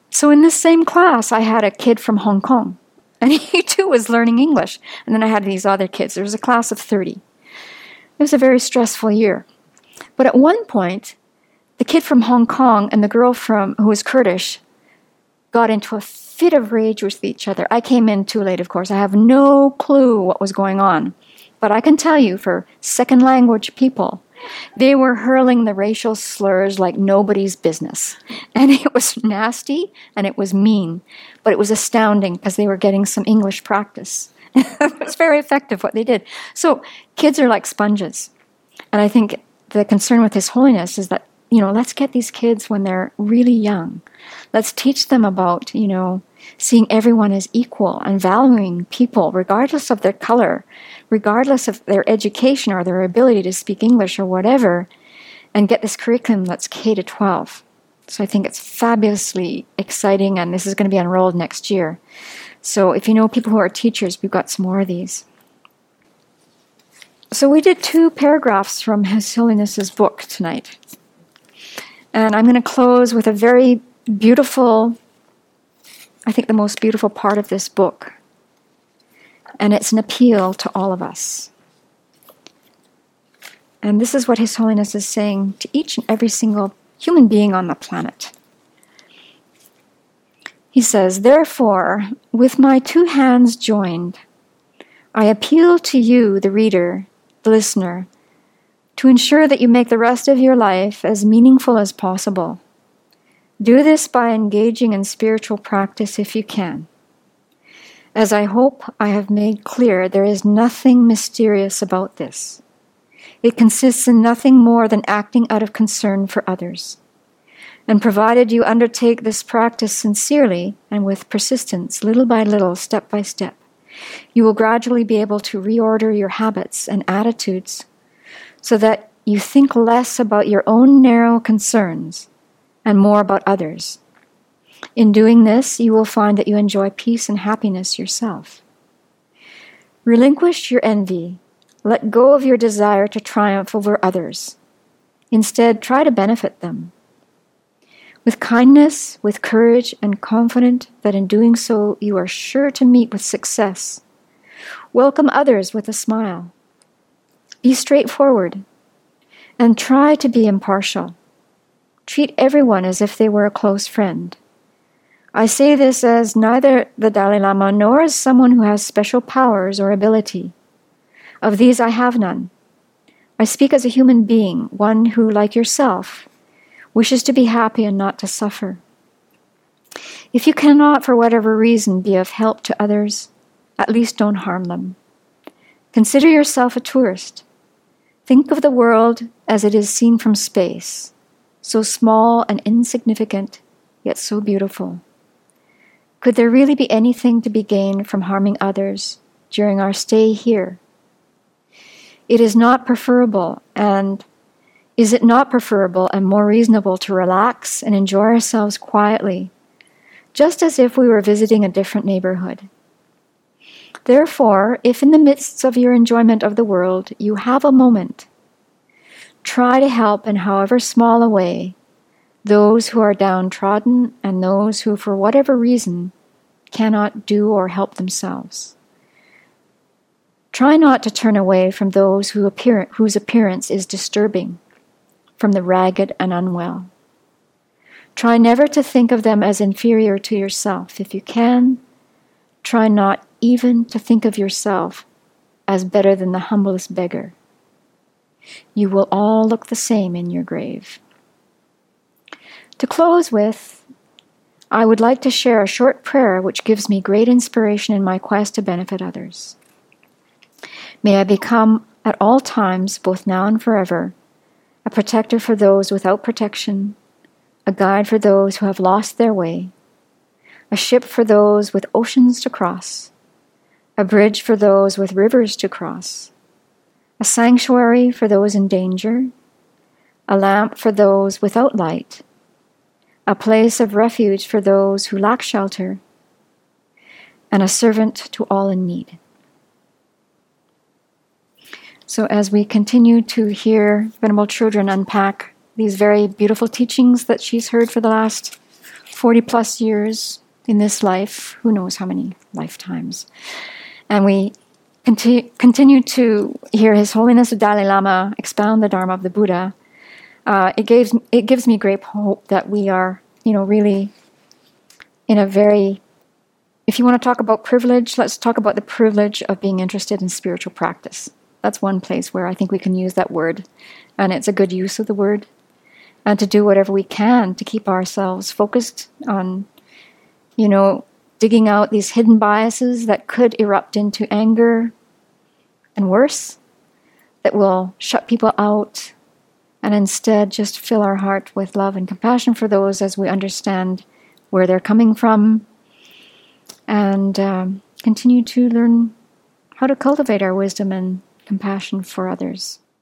So in this same class, I had a kid from Hong Kong, and he too was learning English. And then I had these other kids. There was a class of 30. It was a very stressful year. But at one point, the kid from Hong Kong and the girl from who was Kurdish got into a fit of rage with each other. I came in too late, of course. I have no clue what was going on. But I can tell you, for second language people, they were hurling the racial slurs like nobody's business. And it was nasty and it was mean, but it was astounding because they were getting some English practice. it was very effective what they did. So kids are like sponges. And I think the concern with His Holiness is that you know, let's get these kids when they're really young. Let's teach them about, you know, seeing everyone as equal and valuing people regardless of their color, regardless of their education or their ability to speak English or whatever, and get this curriculum that's K to 12. So I think it's fabulously exciting, and this is going to be enrolled next year. So if you know people who are teachers, we've got some more of these. So we did two paragraphs from His Holiness's book tonight. And I'm going to close with a very beautiful, I think the most beautiful part of this book. And it's an appeal to all of us. And this is what His Holiness is saying to each and every single human being on the planet. He says, Therefore, with my two hands joined, I appeal to you, the reader, the listener, to ensure that you make the rest of your life as meaningful as possible. Do this by engaging in spiritual practice if you can. As I hope I have made clear, there is nothing mysterious about this. It consists in nothing more than acting out of concern for others. And provided you undertake this practice sincerely and with persistence, little by little, step by step, you will gradually be able to reorder your habits and attitudes so that you think less about your own narrow concerns and more about others. In doing this, you will find that you enjoy peace and happiness yourself. Relinquish your envy. Let go of your desire to triumph over others. Instead, try to benefit them. With kindness, with courage, and confident that in doing so you are sure to meet with success. Welcome others with a smile. Be straightforward and try to be impartial. Treat everyone as if they were a close friend. I say this as neither the Dalai Lama nor as someone who has special powers or ability. Of these I have none. I speak as a human being, one who, like yourself, wishes to be happy and not to suffer. If you cannot, for whatever reason, be of help to others, at least don't harm them. Consider yourself a tourist. Think of the world as it is seen from space, so small and insignificant, yet so beautiful. Could there really be anything to be gained from harming others during our stay here? It is not preferable, and is it not preferable and more reasonable to relax and enjoy ourselves quietly, just as if we were visiting a different neighborhood? Therefore, if in the midst of your enjoyment of the world you have a moment, try to help in however small a way those who are downtrodden and those who, for whatever reason, cannot do or help themselves. Try not to turn away from those who appear, whose appearance is disturbing, from the ragged and unwell. Try never to think of them as inferior to yourself. If you can, try not even to think of yourself as better than the humblest beggar. You will all look the same in your grave. To close with, I would like to share a short prayer which gives me great inspiration in my quest to benefit others. May I become at all times, both now and forever, a protector for those without protection, a guide for those who have lost their way, a ship for those with oceans to cross, a bridge for those with rivers to cross, a sanctuary for those in danger, a lamp for those without light, a place of refuge for those who lack shelter, and a servant to all in need. So, as we continue to hear Venerable Chodron unpack these very beautiful teachings that she's heard for the last 40 plus years in this life, who knows how many lifetimes, and we conti- continue to hear His Holiness the Dalai Lama expound the Dharma of the Buddha, uh, it gives it gives me great hope that we are, you know, really in a very if you want to talk about privilege, let's talk about the privilege of being interested in spiritual practice. That's one place where I think we can use that word, and it's a good use of the word, and to do whatever we can to keep ourselves focused on, you know, digging out these hidden biases that could erupt into anger and worse, that will shut people out, and instead just fill our heart with love and compassion for those as we understand where they're coming from, and um, continue to learn how to cultivate our wisdom and compassion for others.